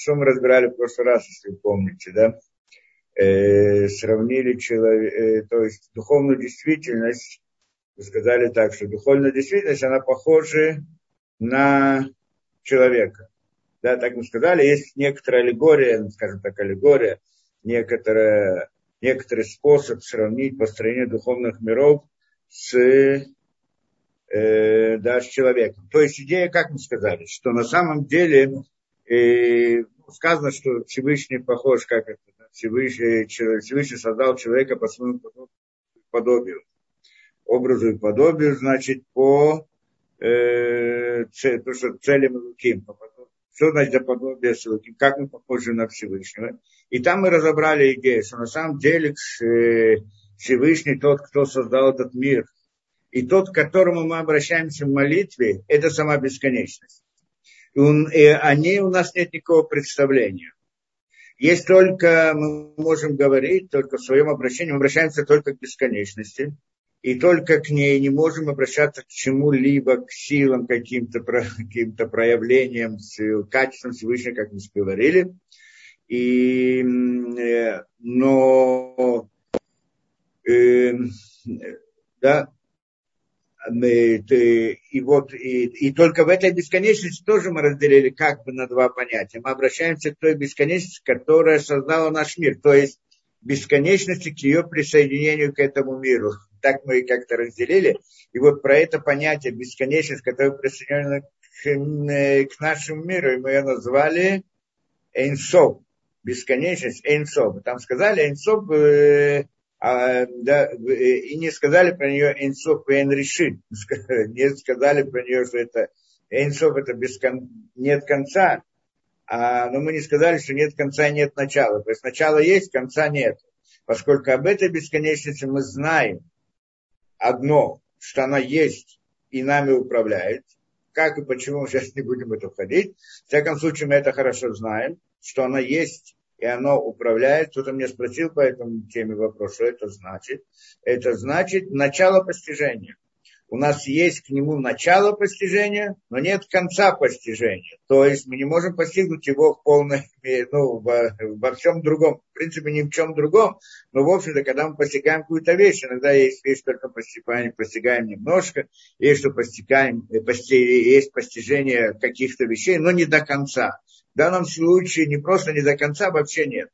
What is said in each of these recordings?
что мы разбирали в прошлый раз, если вы помните, да? Э, сравнили человек, э, то есть духовную действительность, вы сказали так, что духовная действительность, она похожа на человека. Да, так мы сказали, есть некоторая аллегория, скажем так, аллегория, некоторая, некоторый способ сравнить построение духовных миров с, э, да, с человеком. То есть идея, как мы сказали, что на самом деле э, сказано, что Всевышний похож, как это, Всевышний, Всевышний создал человека по своему подобию. Образу и подобию, значит, по э, то, что целям Луким, что значит подобие Луким, как мы похожи на Всевышнего. И там мы разобрали идею, что на самом деле э, Всевышний тот, кто создал этот мир, и тот, к которому мы обращаемся в молитве, это сама бесконечность. И, о ней у нас нет никакого представления. Есть только, мы можем говорить, только в своем обращении, мы обращаемся только к бесконечности, и только к ней не можем обращаться к чему-либо, к силам, каким-то каким проявлениям, качествам Всевышнего, как мы говорили. И, э, но э, да, и вот и, и только в этой бесконечности тоже мы разделили как бы на два понятия. Мы обращаемся к той бесконечности, которая создала наш мир, то есть бесконечности к ее присоединению к этому миру. Так мы как-то разделили. И вот про это понятие бесконечность, которая присоединена к, э, к нашему миру, и мы ее назвали Эйнсоп. Бесконечность Эйнсоп. Там сказали Эйнсоп э, а, да, и не сказали про нее Эйнсоф и Энришит. Не сказали про нее, что это Эйнсоф это без кон... нет конца. А, но мы не сказали, что нет конца и нет начала. То есть начало есть, конца нет. Поскольку об этой бесконечности мы знаем одно, что она есть и нами управляет. Как и почему, сейчас не будем в это входить. В всяком случае, мы это хорошо знаем, что она есть и оно управляет. Кто-то мне спросил по этому теме вопрос, что это значит. Это значит начало постижения. У нас есть к нему начало постижения, но нет конца постижения. То есть мы не можем постигнуть его в полной ну, во, во всем другом. В принципе, ни в чем другом. Но, в общем-то, когда мы постигаем какую-то вещь, иногда есть вещь, только постигаем, постигаем немножко, есть, что постигаем, пости, есть постижение каких-то вещей, но не до конца. В данном случае не просто не до конца, а вообще нет.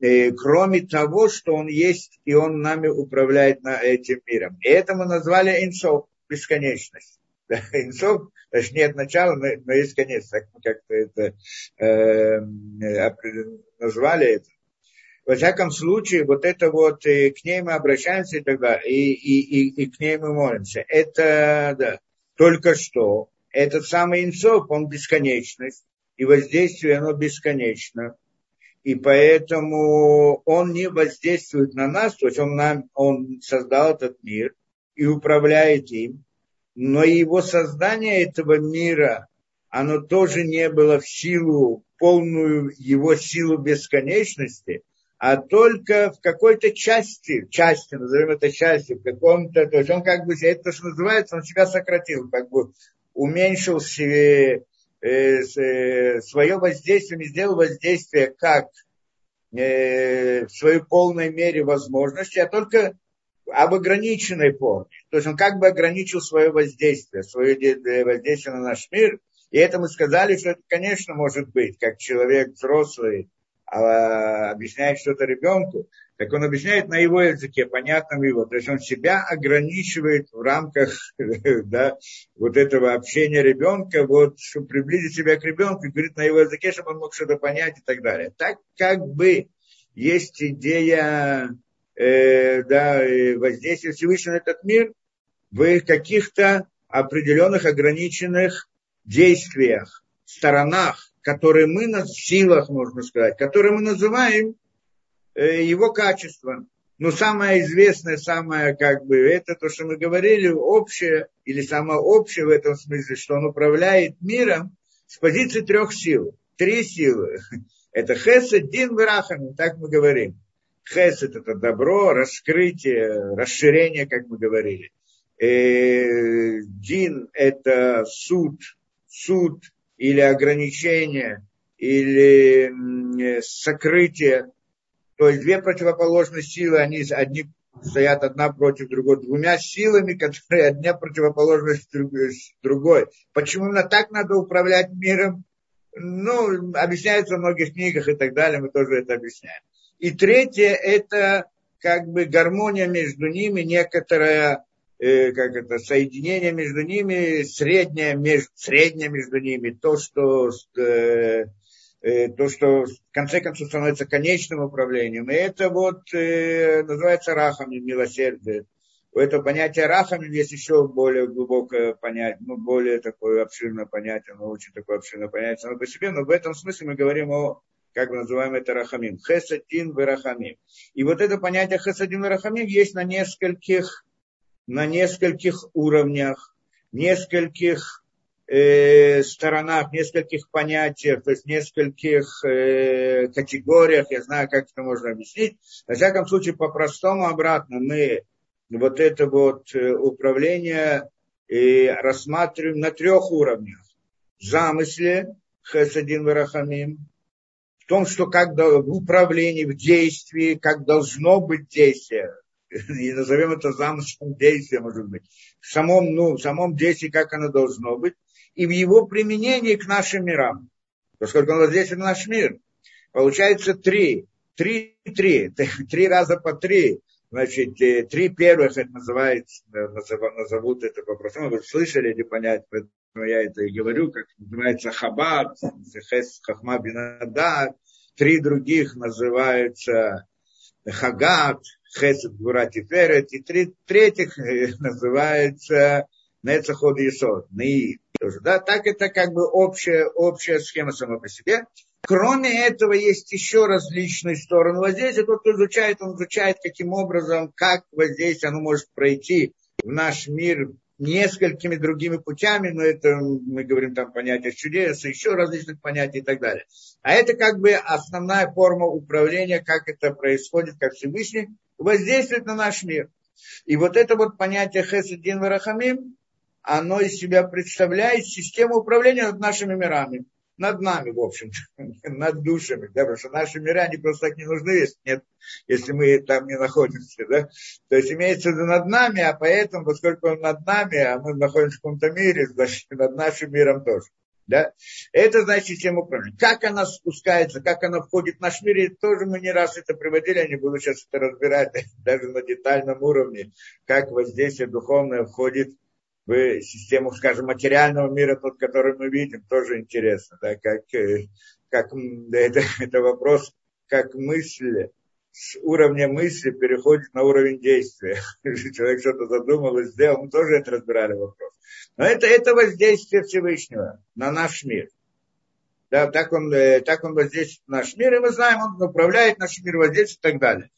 И, э, кроме того, что он есть, и он нами управляет на этим миром. И это мы назвали инсов, бесконечность. Да, инсов, значит, нет начала, но, но есть конец. Так мы как-то это э, назвали это. Во всяком случае, вот это вот, и к ней мы обращаемся и так и, и, и, и к ней мы молимся. Это, да, только что, этот самый инсов, он бесконечность, и воздействие оно бесконечно. И поэтому он не воздействует на нас, то есть он, нам, он создал этот мир и управляет им, но его создание этого мира, оно тоже не было в силу, полную его силу бесконечности, а только в какой-то части, части, назовем это частью, в каком-то, то есть он как бы, это что называется, он себя сократил, как бы уменьшил себе свое воздействие, сделал воздействие как э, в своей полной мере возможности, а только об ограниченной форме. То есть он как бы ограничил свое воздействие, свое воздействие на наш мир. И это мы сказали, что это, конечно, может быть, как человек взрослый а, объясняет что-то ребенку, так он объясняет на его языке, понятном его. То есть он себя ограничивает в рамках да, вот этого общения ребенка, вот, чтобы приблизить себя к ребенку, говорит на его языке, чтобы он мог что-то понять и так далее. Так как бы есть идея э, да, воздействия Всевышнего на этот мир в каких-то определенных ограниченных действиях, сторонах, которые мы на силах, можно сказать, которые мы называем Э, его качества. Но самое известное, самое как бы, это то, что мы говорили, общее, или самое общее в этом смысле, что он управляет миром с позиции трех сил. Три силы. Это хесед, дин, врахами, так мы говорим. Хесед – это добро, раскрытие, расширение, как мы говорили. Э, дин – это суд, суд или ограничение или сокрытие. То есть две противоположные силы, они одни стоят одна против другой, двумя силами, которые одна противоположность другой. Почему именно так надо управлять миром? Ну, объясняется в многих книгах и так далее, мы тоже это объясняем. И третье, это как бы гармония между ними, некоторое э, как это, соединение между ними, среднее между, среднее между ними, то, что э, то, что в конце концов становится конечным управлением. И это вот э, называется рахами, милосердие. У этого понятия рахами есть еще более глубокое понятие, ну, более такое обширное понятие, но очень такое обширное понятие само по себе, но в этом смысле мы говорим о, как мы называем это рахамим, хесадин варахамим. И вот это понятие хесадин варахамим есть на нескольких, на нескольких уровнях, нескольких э, сторонах, нескольких понятиях, то есть нескольких э, категориях, я знаю, как это можно объяснить. Во всяком случае, по-простому обратно мы вот это вот э, управление э, рассматриваем на трех уровнях. В замысле, Хесадин Варахамим, в том, что как в управлении, в действии, как должно быть действие, и назовем это замыслом действия, может быть, в самом, ну, в самом действии, как оно должно быть, и в его применении к нашим мирам. Поскольку он воздействует на наш мир. Получается три. Три, три. Три раза по три. Значит, э, три первых, это называется, назовут это по-простому, вы слышали или понять, поэтому я это и говорю, как называется Хабад, Хес Хахма Бинадад. Три других называются Хагат, Хесед Гурати Ферет, и три третьих э, называется Нецаход Исод, Наид тоже. Да? Так это как бы общая, общая схема сама по себе. Кроме этого, есть еще различные стороны воздействия. Тот, кто изучает, он изучает, каким образом, как воздействие оно может пройти в наш мир несколькими другими путями, но это мы говорим там понятие чудес, еще различных понятий и так далее. А это как бы основная форма управления, как это происходит, как Всевышний воздействует на наш мир. И вот это вот понятие Хесадин Варахамим, оно из себя представляет систему управления над нашими мирами. Над нами, в общем над душами. Да, потому что наши миры, они просто так не нужны, если, нет, если мы там не находимся. Да? То есть имеется в виду над нами, а поэтому, поскольку он над нами, а мы находимся в каком-то мире, значит, над нашим миром тоже. Да? Это значит система управления. Как она спускается, как она входит в наш мир, и тоже мы не раз это приводили, я не буду сейчас это разбирать даже на детальном уровне, как воздействие духовное входит в систему, скажем, материального мира, тот, который мы видим, тоже интересно, да, как, э, как это, это вопрос, как мысль с уровня мысли переходит на уровень действия. Человек что-то задумал и сделал, мы тоже это разбирали вопрос. Но это, это воздействие Всевышнего на наш мир. Да, так он, э, так он воздействует на наш мир, и мы знаем, он управляет наш мир, воздействует и так далее.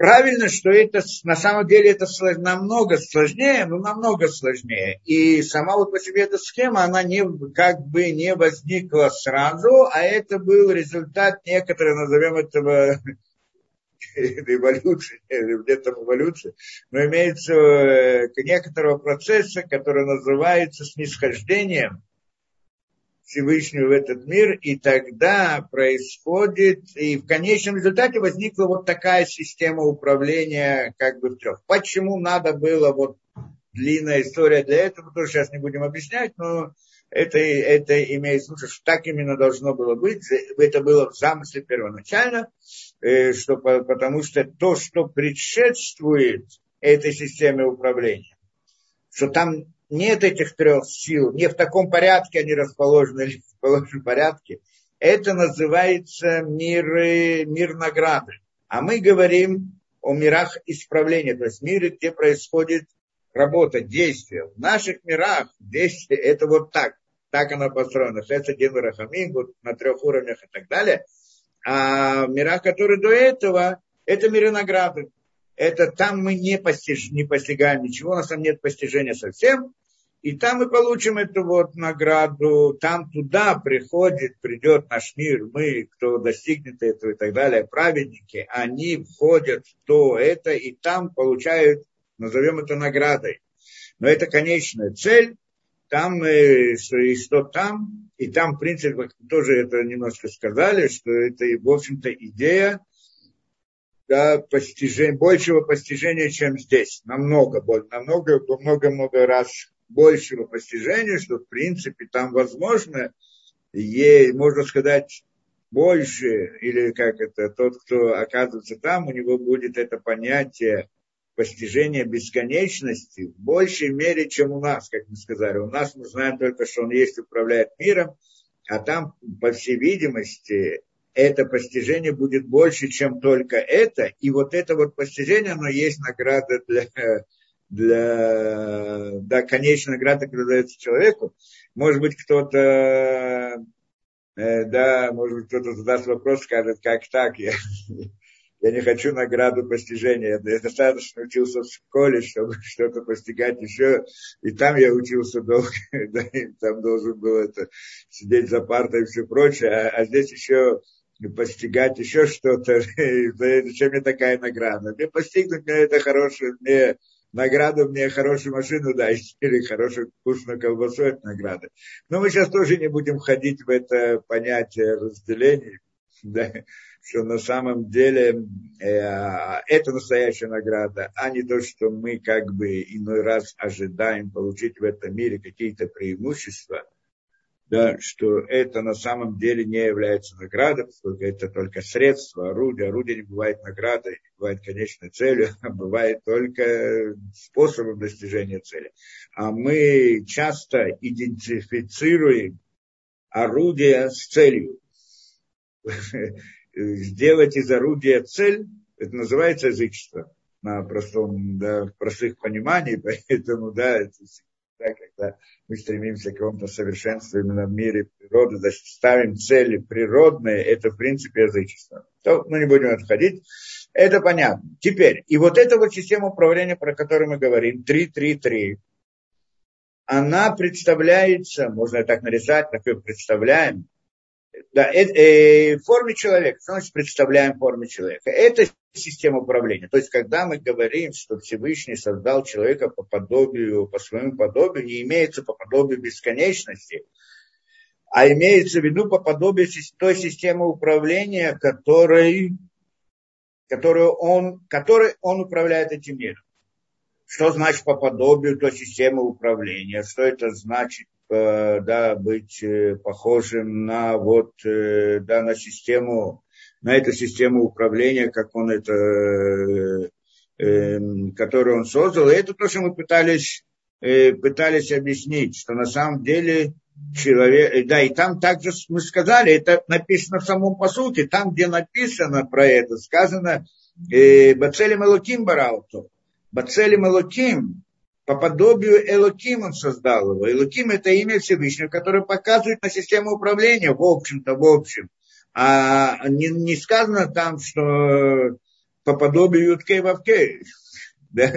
Правильно, что это на самом деле это намного сложнее, но намного сложнее. И сама вот по себе эта схема, она не, как бы не возникла сразу, а это был результат некоторого, назовем этого эволюции, где-то эволюции, но имеется э, некоторого процесса, который называется снисхождением Всевышнего в этот мир, и тогда происходит, и в конечном результате возникла вот такая система управления как бы в трех. Почему надо было вот длинная история для этого, тоже сейчас не будем объяснять, но это, это имеет смысл, что так именно должно было быть. Это было в замысле первоначально, э, что, потому что то, что предшествует этой системе управления, что там нет этих трех сил, не в таком порядке они расположены, или в положенном порядке. Это называется мир, мир награды. А мы говорим о мирах исправления, то есть мире, где происходит работа, действие. В наших мирах действие это вот так. Так оно построено. Это Дин Рахамин, вот на трех уровнях и так далее. А в мирах, которые до этого, это миры награды. Это там мы не, постиж, не постигаем ничего, у нас там нет постижения совсем. И там мы получим эту вот награду, там туда приходит, придет наш мир, мы, кто достигнет этого и так далее, праведники, они входят в то, это, и там получают, назовем это наградой. Но это конечная цель, там, и что там, И там, в принципе, тоже это немножко сказали, что это, в общем-то, идея да, постижения, большего постижения, чем здесь. Намного, намного, много-много раз большего постижения, что, в принципе, там возможно, ей, можно сказать, больше, или как это, тот, кто оказывается там, у него будет это понятие постижения бесконечности в большей мере, чем у нас, как мы сказали. У нас мы знаем только, что он есть, управляет миром, а там, по всей видимости, это постижение будет больше, чем только это. И вот это вот постижение, оно есть награда для, для да, конечная награда, которая дается человеку. Может быть, кто-то Э, да, может быть, кто-то задаст вопрос, скажет, как так, я, я не хочу награду постижения, я достаточно учился в школе, чтобы что-то постигать еще, и там я учился долго, да, и там должен был это, сидеть за партой и все прочее, а, а здесь еще постигать еще что-то, зачем мне такая награда? Мне постигнуть мне это хорошее, мне награду мне хорошую машину дать или хорошую вкусную колбасу, это награда. Но мы сейчас тоже не будем входить в это понятие разделений, да, что на самом деле э, это настоящая награда, а не то, что мы как бы иной раз ожидаем получить в этом мире какие-то преимущества – да, что это на самом деле не является наградой, поскольку это только средство, орудие. Орудие не бывает наградой, не бывает конечной целью, а бывает только способом достижения цели. А мы часто идентифицируем орудие с целью. Сделать из орудия цель, это называется язычество на простом, да, простых понимании, поэтому, да, это да, когда мы стремимся к какому-то совершенству именно в мире природы, значит, ставим цели природные, это в принципе язычество. То мы не будем отходить. Это понятно. Теперь, и вот эта вот система управления, про которую мы говорим, 3-3-3, она представляется, можно так нарисовать, так и представляем, да, э, э, форме человека, что значит представляем форме человека? Это система управления. То есть, когда мы говорим, что Всевышний создал человека по подобию, по своему подобию, не имеется по подобию бесконечности, а имеется в виду по подобию той системы управления, которой, которую он, которой он управляет этим миром. Что значит по подобию той системы управления? Что это значит да, быть э, похожим на вот, э, да, на систему, на эту систему управления, как он это, которую он создал. И это то, что мы пытались, пытались объяснить, что на самом деле человек, да, и там также мы сказали, это написано в самом посуке, там, где написано про это, сказано, Бацелем Элоким Барауту, Бацелем Элоким, по подобию Элоким он создал его. Элоким это имя Всевышнего, которое показывает на систему управления, в общем-то, в общем. А не, не сказано там, что по подобию Юткей Вавкей. Да?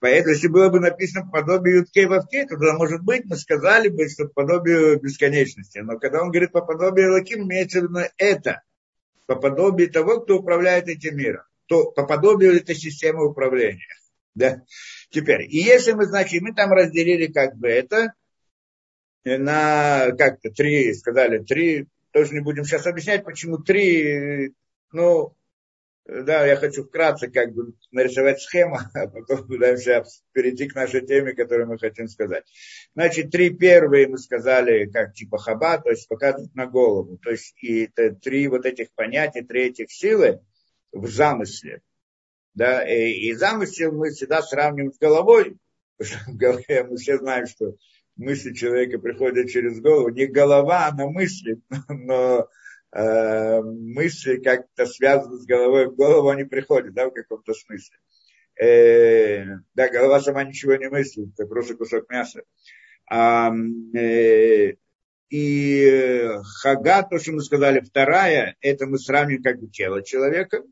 Поэтому, если было бы написано по подобию Юткей Вавкей, тогда, может быть, мы сказали бы, что по подобию бесконечности. Но когда он говорит по подобию Элоким, имеется в виду это. По подобию того, кто управляет этим миром. То по подобию этой системы управления. Да? Теперь, и если мы, значит, мы там разделили как бы это на как-то три, сказали три, тоже не будем сейчас объяснять, почему три, ну, да, я хочу вкратце как бы нарисовать схему, а потом сейчас перейти к нашей теме, которую мы хотим сказать. Значит, три первые мы сказали, как типа хаба, то есть показывают на голову. То есть и это три вот этих понятия, три этих силы в замысле да, и, и замысел мы всегда сравним с головой, потому что в голове мы все знаем, что мысли человека приходят через голову, не голова, она мыслит, но э, мысли как-то связаны с головой, в голову они приходят, да, в каком-то смысле. Э, да, голова сама ничего не мыслит, это просто кусок мяса. А, э, и хага, то, что мы сказали, вторая, это мы сравним как бы тело человека,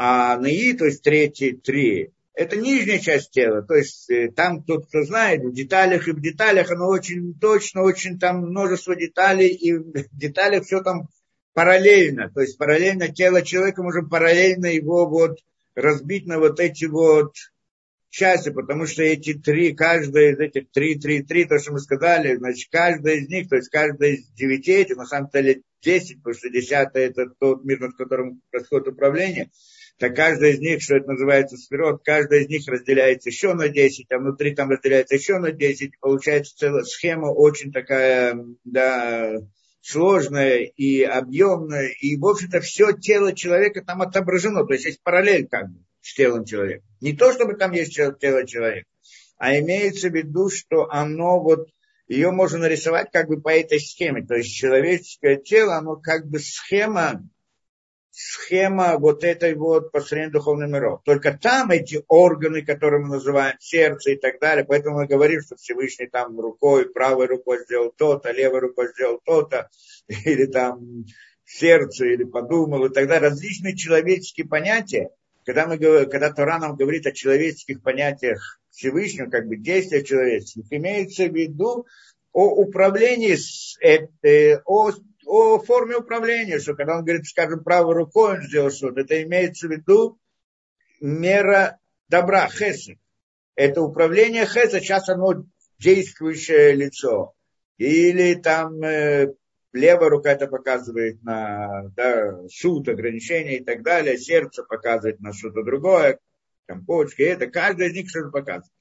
а наи, то есть третьи три, это нижняя часть тела. То есть э, там тот, кто знает, в деталях и в деталях оно очень точно, очень там множество деталей, и в деталях все там параллельно. То есть параллельно тело человека можем параллельно его вот разбить на вот эти вот части, потому что эти три, каждая из этих три, три, три, то, что мы сказали, значит, каждая из них, то есть каждая из девяти этих, на самом деле десять, потому что десятый это тот мир, над которым происходит управление, так каждая из них, что это называется сферот, каждая из них разделяется еще на 10, а внутри там разделяется еще на 10, получается целая схема очень такая, да, сложная и объемная, и, в общем-то, все тело человека там отображено, то есть есть параллель как бы с телом человека. Не то, чтобы там есть тело человека, а имеется в виду, что оно вот, ее можно нарисовать как бы по этой схеме, то есть человеческое тело, оно как бы схема схема вот этой вот построения духовных миров. Только там эти органы, которые мы называем сердце и так далее, поэтому мы говорим, что Всевышний там рукой, правой рукой сделал то-то, левой рукой сделал то-то, или там сердце, или подумал, и так далее. Различные человеческие понятия, когда, мы, когда Тора нам говорит о человеческих понятиях Всевышнего, как бы действиях человеческих, имеется в виду о управлении, э, э о о форме управления, что когда он говорит, скажем, правой рукой он сделал что-то, это имеется в виду мера добра, хесед. Это управление хесед, сейчас оно действующее лицо. Или там э, левая рука это показывает на да, суд, ограничения и так далее, сердце показывает на что-то другое, там почки, это каждый из них что-то показывает.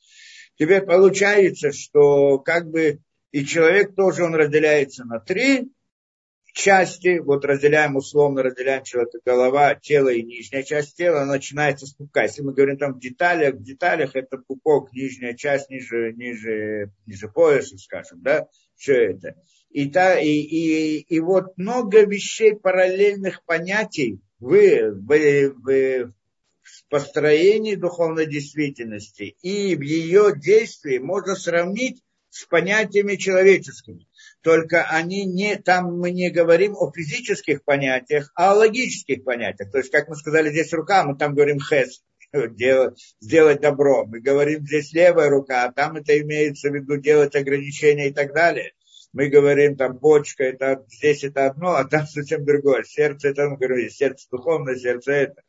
Теперь получается, что как бы и человек тоже он разделяется на три, части, вот разделяем условно, разделяем человека голова, тело и нижняя часть тела, начинается с пупка. Если мы говорим там в деталях, в деталях это пупок, нижняя часть ниже, ниже, ниже пояса, скажем, да, все это. И, та, и, и, и вот много вещей параллельных понятий в, в, в, в построении духовной действительности и в ее действии можно сравнить с понятиями человеческими только они не, там мы не говорим о физических понятиях, а о логических понятиях. То есть, как мы сказали, здесь рука, мы там говорим хес, делать, сделать добро. Мы говорим здесь левая рука, а там это имеется в виду делать ограничения и так далее. Мы говорим там почка, это, здесь это одно, а там совсем другое. Сердце это, мы говорим, сердце духовное, сердце это.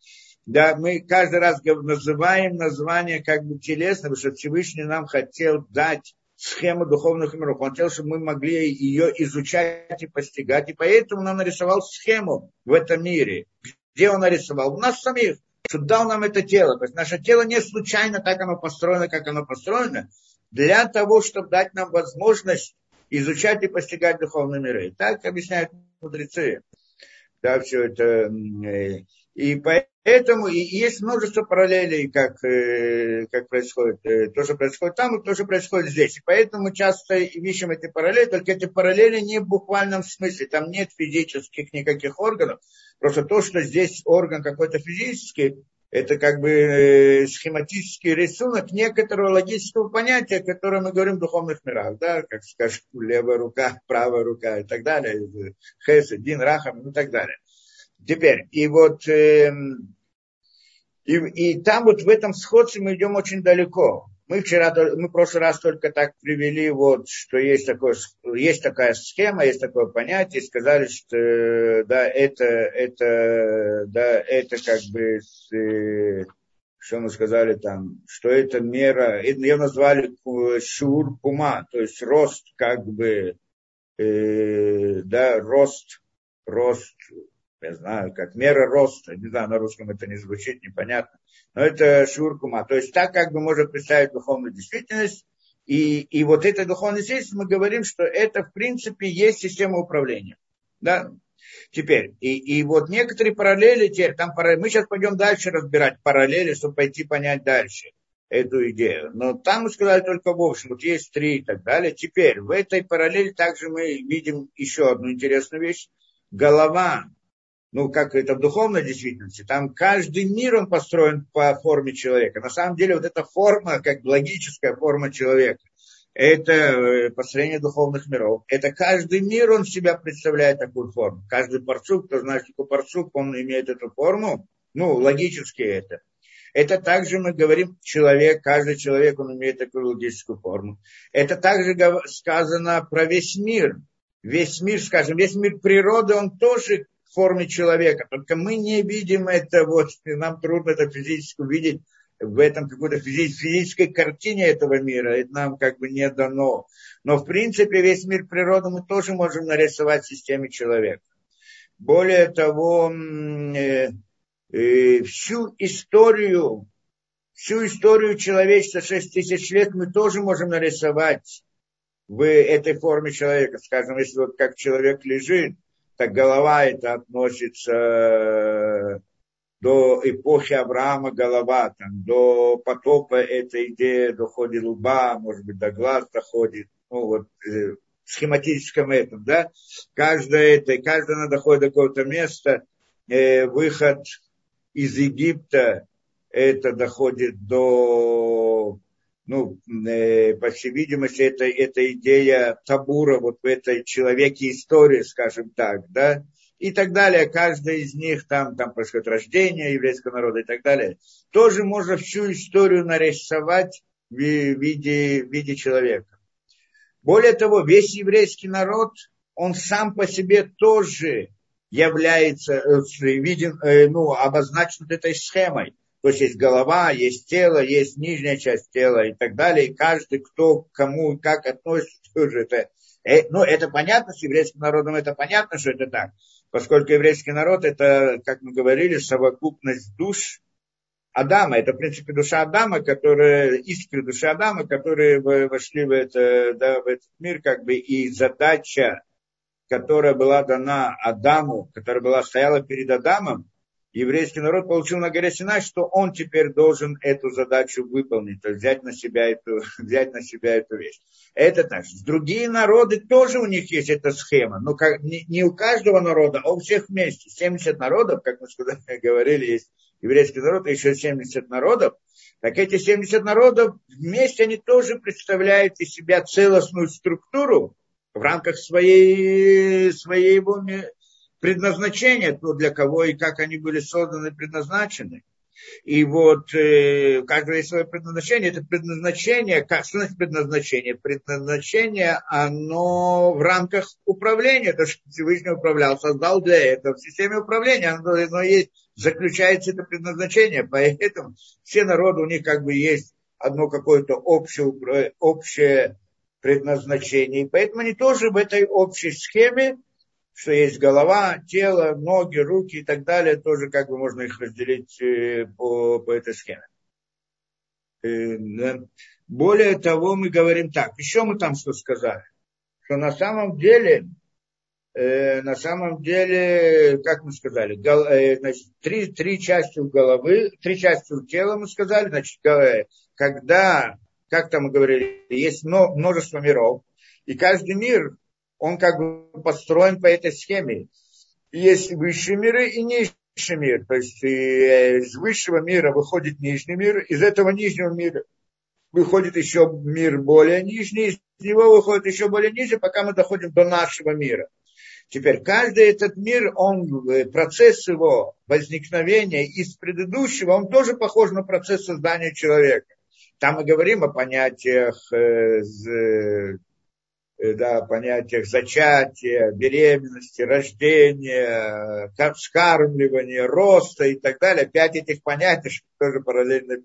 Да, мы каждый раз называем название как бы телесное, потому что Всевышний нам хотел дать схему духовных миров. Он хотел, чтобы мы могли ее изучать и постигать. И поэтому он нарисовал схему в этом мире. Где он нарисовал? У нас самих. Что дал нам это тело. То есть наше тело не случайно так оно построено, как оно построено. Для того, чтобы дать нам возможность изучать и постигать духовные миры. Так объясняют мудрецы. Да, все это. Э, и поэтому и есть множество параллелей, как, э, как происходит, э, то, что происходит там, и то, что происходит здесь. Поэтому часто ищем эти параллели, только эти параллели не в буквальном смысле. Там нет физических никаких органов. Просто то, что здесь орган какой-то физический, это как бы э, схематический рисунок некоторого логического понятия, которое мы говорим в духовных мирах, да, как скажем, левая рука, правая рука и так далее, хес, дин, рахам и так далее. Теперь, и вот, э, и, и там вот в этом сходстве мы идем очень далеко. Мы вчера, мы в прошлый раз только так привели, вот, что есть, такое, есть такая схема, есть такое понятие, сказали, что да, это, это, да, это как бы, э, что мы сказали там, что это мера, ее назвали шур пума, то есть рост, как бы, э, да, рост, рост я знаю, как мера роста, не знаю, на русском это не звучит, непонятно, но это шуркума. То есть так как бы можно представить духовную действительность, и, и вот эта духовная действительность, мы говорим, что это в принципе есть система управления. Да? Теперь, и, и вот некоторые параллели, теперь, там параллели, мы сейчас пойдем дальше разбирать параллели, чтобы пойти понять дальше эту идею. Но там мы сказали только в общем, вот есть три и так далее. Теперь, в этой параллели также мы видим еще одну интересную вещь. Голова ну, как это в духовной действительности, там каждый мир, он построен по форме человека. На самом деле, вот эта форма, как логическая форма человека, это э, построение духовных миров. Это каждый мир, он себя представляет такую форму. Каждый парцук, кто знает, что такое парцук, он имеет эту форму. Ну, логически это. Это также мы говорим, человек, каждый человек, он имеет такую логическую форму. Это также сказано про весь мир. Весь мир, скажем, весь мир природы, он тоже форме человека. Только мы не видим это, вот, нам трудно это физически увидеть, в этом какой-то физической картине этого мира, это нам как бы не дано. Но в принципе весь мир природы мы тоже можем нарисовать в системе человека. Более того, э, э, всю историю, всю историю человечества 6 тысяч лет мы тоже можем нарисовать в этой форме человека. Скажем, если вот как человек лежит, так голова это относится до эпохи Авраама голова, там, до потопа эта идея доходит лба, может быть, до глаз доходит, ну вот э, схематическом этом, да, каждое это, каждое надо доходит до какого-то места, э, выход из Египта, это доходит до, ну, э, по всей видимости, это, это идея табура вот в этой человеке истории, скажем так, да, и так далее. Каждый из них, там, там происходит рождение еврейского народа и так далее. Тоже можно всю историю нарисовать в виде, в виде человека. Более того, весь еврейский народ, он сам по себе тоже является, э, виден, э, ну, обозначен этой схемой. То есть есть голова, есть тело, есть нижняя часть тела и так далее. И каждый, кто кому и как относится, тоже это. Э, ну, это понятно, с еврейским народом это понятно, что это так. Поскольку еврейский народ это, как мы говорили, совокупность душ Адама, это, в принципе, душа Адама, которая, искры души Адама, которые вошли в, это, да, в этот мир, как бы, и задача, которая была дана Адаму, которая была, стояла перед Адамом, еврейский народ получил на горе Синай, что он теперь должен эту задачу выполнить, то есть взять на себя эту, взять на себя эту вещь. Это так. Другие народы тоже у них есть эта схема. Но как, не, не у каждого народа, а у всех вместе. 70 народов, как мы сказали, говорили, есть еврейский народ, и еще 70 народов. Так эти 70 народов вместе, они тоже представляют из себя целостную структуру в рамках своей, своей предназначения, то для кого и как они были созданы, предназначены. И вот э, у каждого есть свое предназначение. Это предназначение, как, что значит предназначение? Предназначение, оно в рамках управления, то, что Всевышний управлял, создал для этого. В системе управления оно, оно есть, заключается это предназначение. Поэтому все народы, у них как бы есть одно какое-то общее, общее предназначение. И поэтому они тоже в этой общей схеме что есть голова, тело, ноги, руки и так далее, тоже как бы можно их разделить э, по, по этой схеме. Э, Более того, мы говорим так, еще мы там что сказали, что на самом деле, э, на самом деле, как мы сказали, значит, три, три части головы, три части тела мы сказали, значит, когда, как там мы говорили, есть множество миров, и каждый мир он как бы построен по этой схеме. Есть высшие миры и низший мир. То есть э, из высшего мира выходит нижний мир, из этого нижнего мира выходит еще мир более нижний, из него выходит еще более нижний, пока мы доходим до нашего мира. Теперь каждый этот мир, он, э, процесс его возникновения из предыдущего, он тоже похож на процесс создания человека. Там мы говорим о понятиях Э, да, понятиях зачатия, беременности, рождения, вскармливания, роста и так далее. Пять этих понятий, что тоже параллельно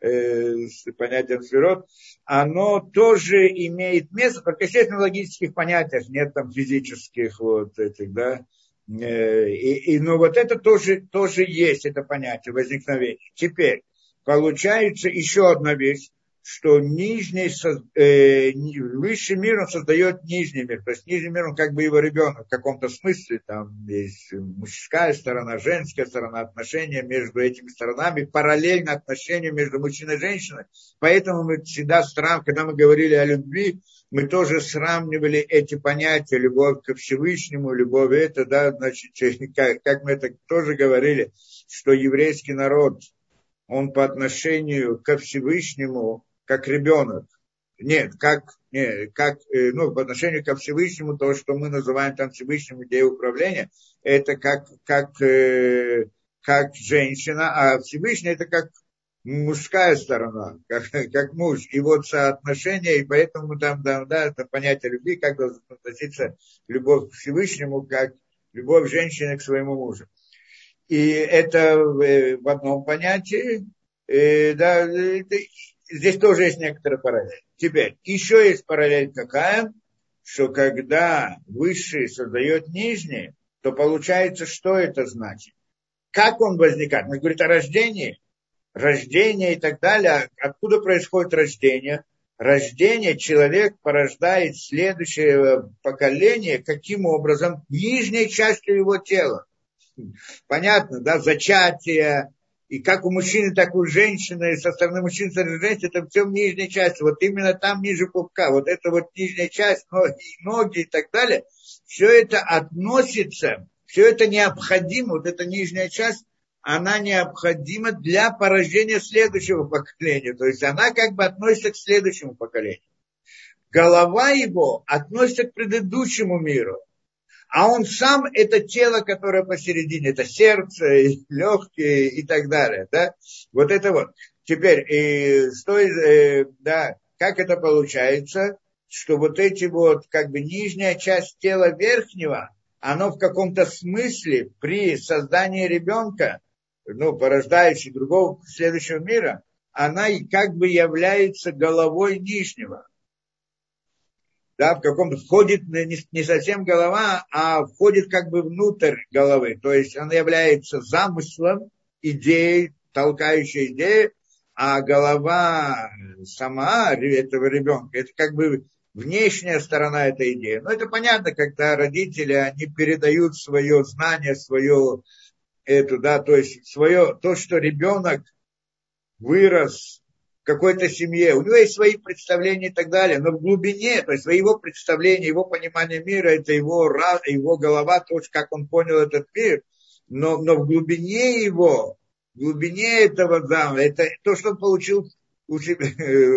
э, с понятием сферот, оно тоже имеет место, только, естественно, в логических понятиях нет там физических вот этих, да, э, и, и, но вот это тоже, тоже есть, это понятие возникновения. Теперь, получается еще одна вещь, что нижний, э, высший мир, он создает нижний мир. То есть нижний мир, он как бы его ребенок в каком-то смысле. Там есть мужская сторона, женская сторона, отношения между этими сторонами, параллельно отношения между мужчиной и женщиной. Поэтому мы всегда сравнивали, когда мы говорили о любви, мы тоже сравнивали эти понятия, любовь ко Всевышнему, любовь это, да, значит, как, как мы это тоже говорили, что еврейский народ, он по отношению ко Всевышнему, как ребенок. Нет, как, нет, как э, ну, по отношению ко Всевышнему, то, что мы называем там Всевышним идеей управления, это как, как, э, как женщина, а Всевышний это как мужская сторона, как, как муж. И вот соотношение, и поэтому там, да, да, это понятие любви, как должен относиться любовь к Всевышнему, как любовь женщины к своему мужу. И это в одном понятии, э, да, это, здесь тоже есть некоторая параллель. Теперь, еще есть параллель какая, что когда высший создает нижний, то получается, что это значит? Как он возникает? Мы говорим о рождении, рождение и так далее. Откуда происходит рождение? Рождение человек порождает следующее поколение, каким образом? Нижней частью его тела. Понятно, да, зачатие, и как у мужчины, так и у женщины, со стороны мужчин, со стороны женщины, это все в нижней части. Вот именно там ниже пупка, вот это вот нижняя часть, ноги, ноги и так далее, все это относится, все это необходимо, вот эта нижняя часть, она необходима для порождения следующего поколения. То есть она как бы относится к следующему поколению. Голова его относится к предыдущему миру а он сам это тело, которое посередине, это сердце, и легкие и так далее. Да? Вот это вот. Теперь, и что, э, да, как это получается, что вот эти вот, как бы нижняя часть тела верхнего, оно в каком-то смысле при создании ребенка, ну, порождающей другого следующего мира, она и как бы является головой нижнего да, в каком-то входит не, не совсем голова, а входит как бы внутрь головы. То есть она является замыслом, идеей, толкающей идеей, а голова сама этого ребенка, это как бы внешняя сторона этой идеи. Но это понятно, когда родители, они передают свое знание, свое, это, да, то есть свое, то, что ребенок вырос какой-то семье, у него есть свои представления и так далее, но в глубине, то есть его представления, его понимание мира, это его, его голова, то, как он понял этот мир, но, но в глубине его, в глубине этого зама, это то, что он получил у себя,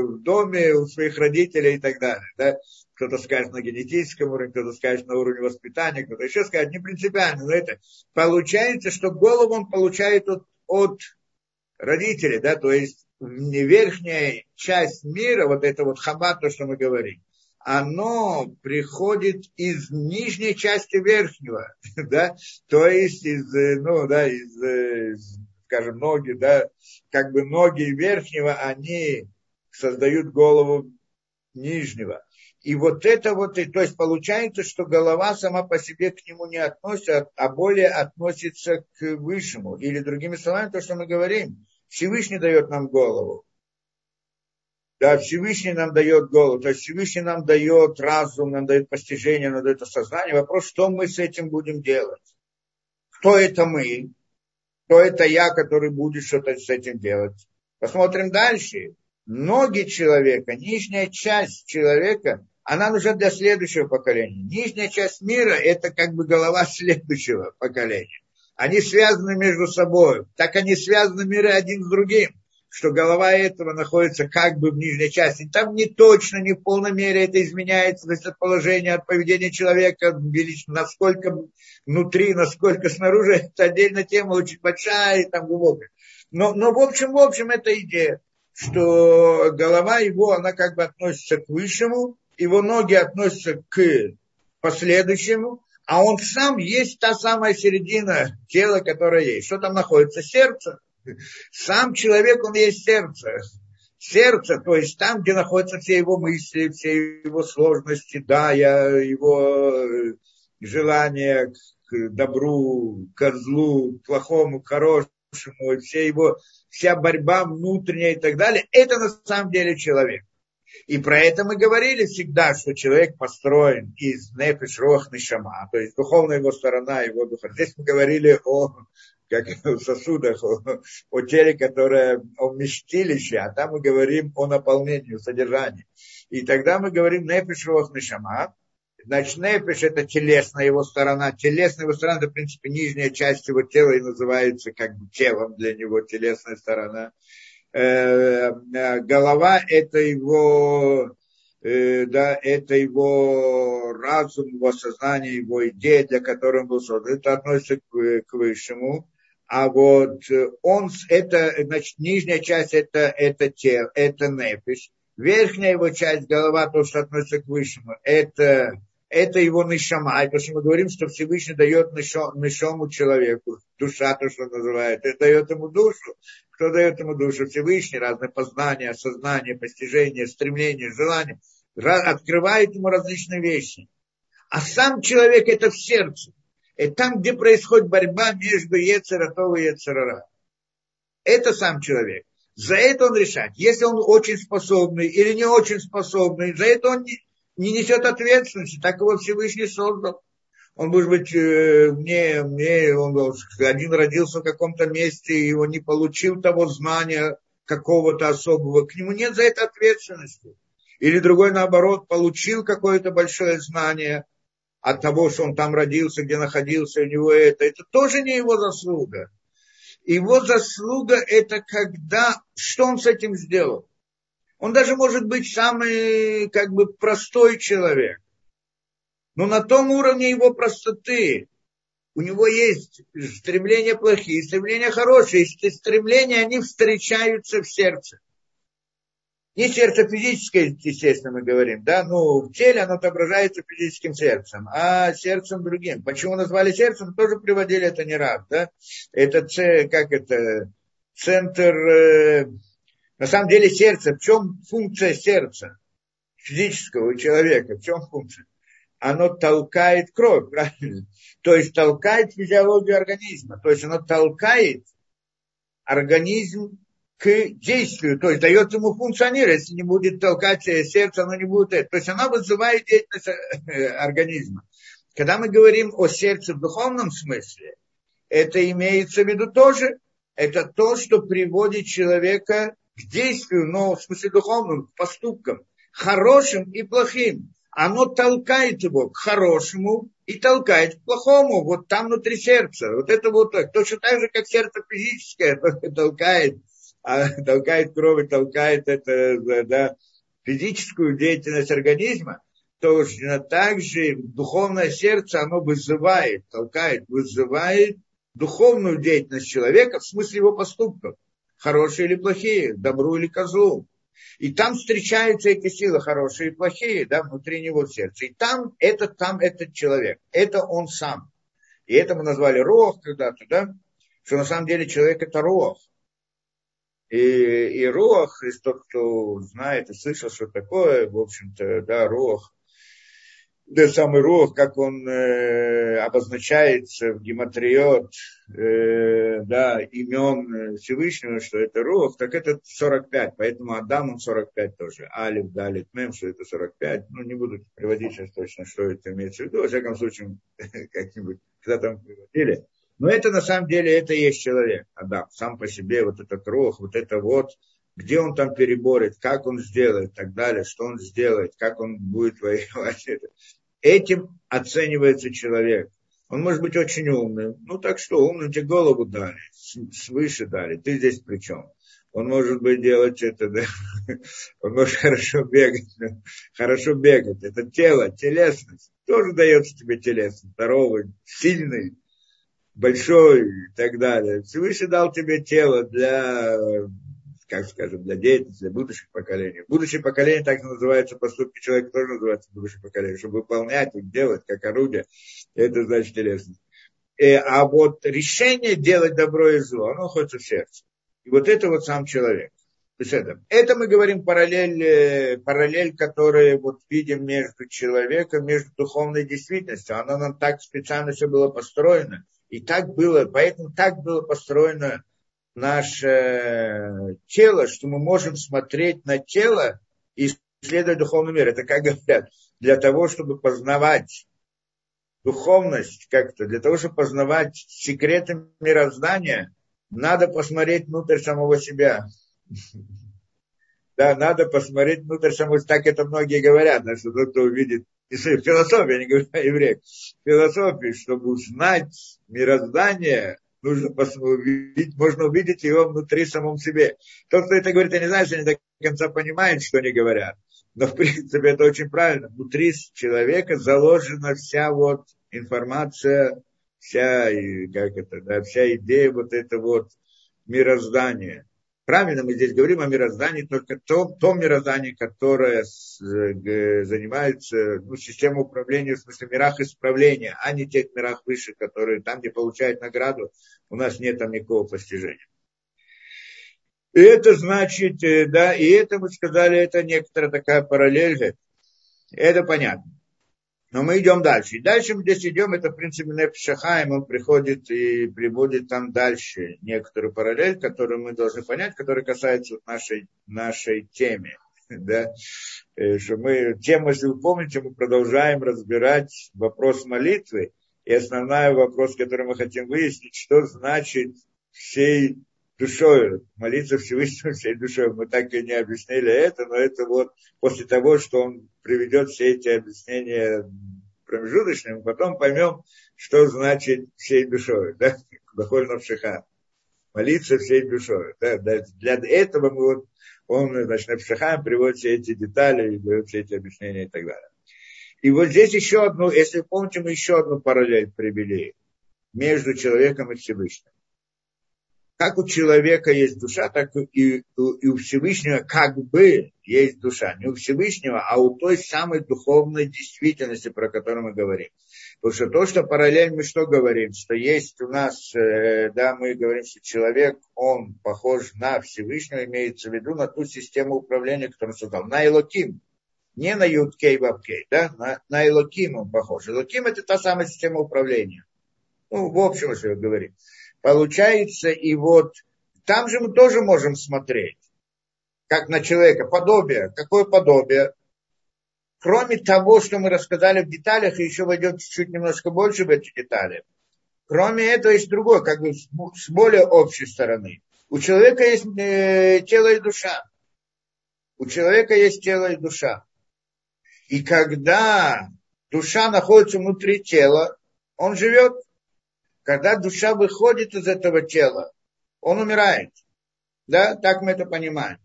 в доме, у своих родителей и так далее. Да? Кто-то скажет на генетическом уровне, кто-то скажет на уровне воспитания, кто-то еще скажет, не принципиально, но это получается, что голову он получает от, от родителей, да, то есть верхняя часть мира, вот это вот хабат, то, что мы говорим, оно приходит из нижней части верхнего, да, то есть из, ну, да, из, скажем, ноги, да, как бы ноги верхнего, они создают голову нижнего. И вот это вот, то есть получается, что голова сама по себе к нему не относится, а более относится к высшему. Или другими словами, то, что мы говорим, Всевышний дает нам голову. Да, Всевышний нам дает голову, то есть Всевышний нам дает разум, нам дает постижение, нам дает осознание. Вопрос, что мы с этим будем делать? Кто это мы? Кто это я, который будет что-то с этим делать? Посмотрим дальше. Ноги человека, нижняя часть человека, она нужна для следующего поколения. Нижняя часть мира – это как бы голова следующего поколения они связаны между собой. Так они связаны миры один с другим, что голова этого находится как бы в нижней части. Там не точно, не в полной мере это изменяется, то есть от положения, от поведения человека, насколько внутри, насколько снаружи, это отдельная тема, очень большая и там глубокая. Но, но в общем, в общем, это идея, что голова его, она как бы относится к высшему, его ноги относятся к последующему, а он сам есть та самая середина тела, которая есть. Что там находится? Сердце. Сам человек, он есть сердце. Сердце, то есть там, где находятся все его мысли, все его сложности, да, я, его э, желания к добру, к злу, к плохому, к хорошему, все его, вся борьба внутренняя и так далее, это на самом деле человек. И про это мы говорили всегда, что человек построен из нефиш, рох, нишама, то есть духовная его сторона, его духа. Здесь мы говорили о как в сосудах, о, о теле, которое, о вместилище, а там мы говорим о наполнении, о содержании. И тогда мы говорим нефиш, рох, нишама, Значит, нефиш – это телесная его сторона. Телесная его сторона – это, в принципе, нижняя часть его тела и называется как бы телом для него, телесная сторона. Э, э, голова это его, э, да, это его разум, его сознание, его идея, для которой он был создан. Это относится к, к высшему. А вот он, это, значит, нижняя часть это, это тело, это нефиш. Верхняя его часть, голова, то, что относится к высшему, это это его нишама. И то, что мы говорим, что Всевышний дает нишому человеку, душа, то, что называют, это дает ему душу. Кто дает ему душу? Всевышний, разные познания, осознания, постижения, стремления, желания. Открывает ему различные вещи. А сам человек это в сердце. Это там, где происходит борьба между Ецератова и Ецерара. Это сам человек. За это он решает. Если он очень способный или не очень способный, за это он не, не несет ответственности. Так его Всевышний создал. Он, может быть, э, мне, мне, он один родился в каком-то месте, и он не получил того знания какого-то особого. К нему нет за это ответственности. Или другой, наоборот, получил какое-то большое знание от того, что он там родился, где находился, у него это. Это тоже не его заслуга. Его заслуга это когда, что он с этим сделал. Он даже может быть самый как бы простой человек. Но на том уровне его простоты у него есть стремления плохие, стремления хорошие. И стремления, они встречаются в сердце. Не сердце физическое, естественно, мы говорим, да, ну, в теле оно отображается физическим сердцем, а сердцем другим. Почему назвали сердцем, тоже приводили это не раз, да. Это, как это, центр, э, на самом деле сердце, в чем функция сердца физического человека, в чем функция? Оно толкает кровь, правильно? То есть толкает физиологию организма, то есть оно толкает организм к действию, то есть дает ему функционировать. Если не будет толкать сердце, оно не будет. То есть она вызывает деятельность э, организма. Когда мы говорим о сердце в духовном смысле, это имеется в виду тоже, это то, что приводит человека к действию, но в смысле духовным, к поступкам, хорошим и плохим. Оно толкает его к хорошему и толкает к плохому, вот там внутри сердца. Вот это вот так. Точно так же, как сердце физическое толкает а толкает кровь, толкает это, да, физическую деятельность организма, то также духовное сердце, оно вызывает, толкает, вызывает духовную деятельность человека в смысле его поступков. Хорошие или плохие, добру или козлу. И там встречаются эти силы, хорошие и плохие, да, внутри него сердца. И там это, там этот человек, это он сам. И это мы назвали рох когда-то, да, что на самом деле человек это рох. И, и Руах, из тот, кто знает и слышал, что такое, в общем-то, да, Руах, да, самый Руах, как он э, обозначается в гематриот, э, да, имен Всевышнего, что это Руах, так это 45, поэтому Адам он 45 тоже. Алиф, Далит, Мем, что это 45. Ну, не буду приводить сейчас точно, что это имеется в виду. Во всяком случае, как-нибудь, когда там приводили. Но это на самом деле, это и есть человек, Адам, сам по себе, вот этот рог, вот это вот, где он там переборет, как он сделает, так далее, что он сделает, как он будет воевать. Этим оценивается человек. Он может быть очень умным. Ну так что, умным тебе голову дали, свыше дали. Ты здесь при чем? Он может быть делать это, да? Он может хорошо бегать. Хорошо бегать. Это тело, телесность. Тоже дается тебе телесность. Здоровый, сильный большой и так далее. Всевышний дал тебе тело для, как скажем, для деятельности, будущих поколений. Будущее поколение так называется, поступки человека тоже называется будущее поколение, чтобы выполнять их, делать как орудие. Это значит телесность. И, э, а вот решение делать добро и зло, оно находится в сердце. И вот это вот сам человек. То есть это, это мы говорим параллель, э, параллель, которую вот видим между человеком, между духовной действительностью. Она нам так специально все было построено, и так было, поэтому так было построено наше тело, что мы можем смотреть на тело и исследовать духовный мир. Это как говорят, для того, чтобы познавать духовность как-то, для того, чтобы познавать секреты мироздания, надо посмотреть внутрь самого себя. Да, надо посмотреть внутрь самого себя. Так это многие говорят, что тот, кто увидит философия, я не говорю о евреях, философии, чтобы узнать мироздание, нужно увидеть, можно увидеть его внутри самом себе. Тот, кто это говорит, я не знаю, что они до конца понимают, что они говорят. Но, в принципе, это очень правильно. Внутри человека заложена вся вот информация, вся, как это, да, вся идея вот это вот мироздания. Правильно мы здесь говорим о мироздании, только том, том мироздании, которое с, э, занимается ну, системой управления, в смысле мирах исправления, а не тех мирах выше, которые там, где получают награду, у нас нет там никакого постижения. И это значит, э, да, и это мы сказали, это некоторая такая параллель, это понятно. Но мы идем дальше. И дальше мы здесь идем, это в принципе Нефшахаем, он приходит и приводит там дальше некоторую параллель, которую мы должны понять, которая касается нашей, нашей темы. Да? Э, что мы, тему, если вы помните, мы продолжаем разбирать вопрос молитвы. И основной вопрос, который мы хотим выяснить, что значит всей душой, молиться Всевышнему всей душой. Мы так и не объяснили это, но это вот после того, что он приведет все эти объяснения промежуточными, потом поймем, что значит всей душой, да, Бахоль Навшиха. Молиться всей душой. Да, для этого мы вот, он, значит, Навшиха приводит все эти детали и дает все эти объяснения и так далее. И вот здесь еще одну, если помните, мы еще одну параллель привели между человеком и Всевышним как у человека есть душа, так и, и у Всевышнего как бы есть душа. Не у Всевышнего, а у той самой духовной действительности, про которую мы говорим. Потому что то, что параллель мы что говорим, что есть у нас, э, да, мы говорим, что человек, он похож на Всевышнего, имеется в виду на ту систему управления, которую он создал, на Элоким, не на Юткей Бабкей, да, на, на Элоким он похож. Элоким это та самая система управления. Ну, в общем, что я говорю. Получается, и вот там же мы тоже можем смотреть, как на человека. Подобие. Какое подобие? Кроме того, что мы рассказали в деталях, и еще войдет чуть-чуть немножко больше в эти детали. Кроме этого есть другое, как бы с более общей стороны. У человека есть э, тело и душа. У человека есть тело и душа. И когда душа находится внутри тела, он живет. Когда душа выходит из этого тела, он умирает. Да, так мы это понимаем.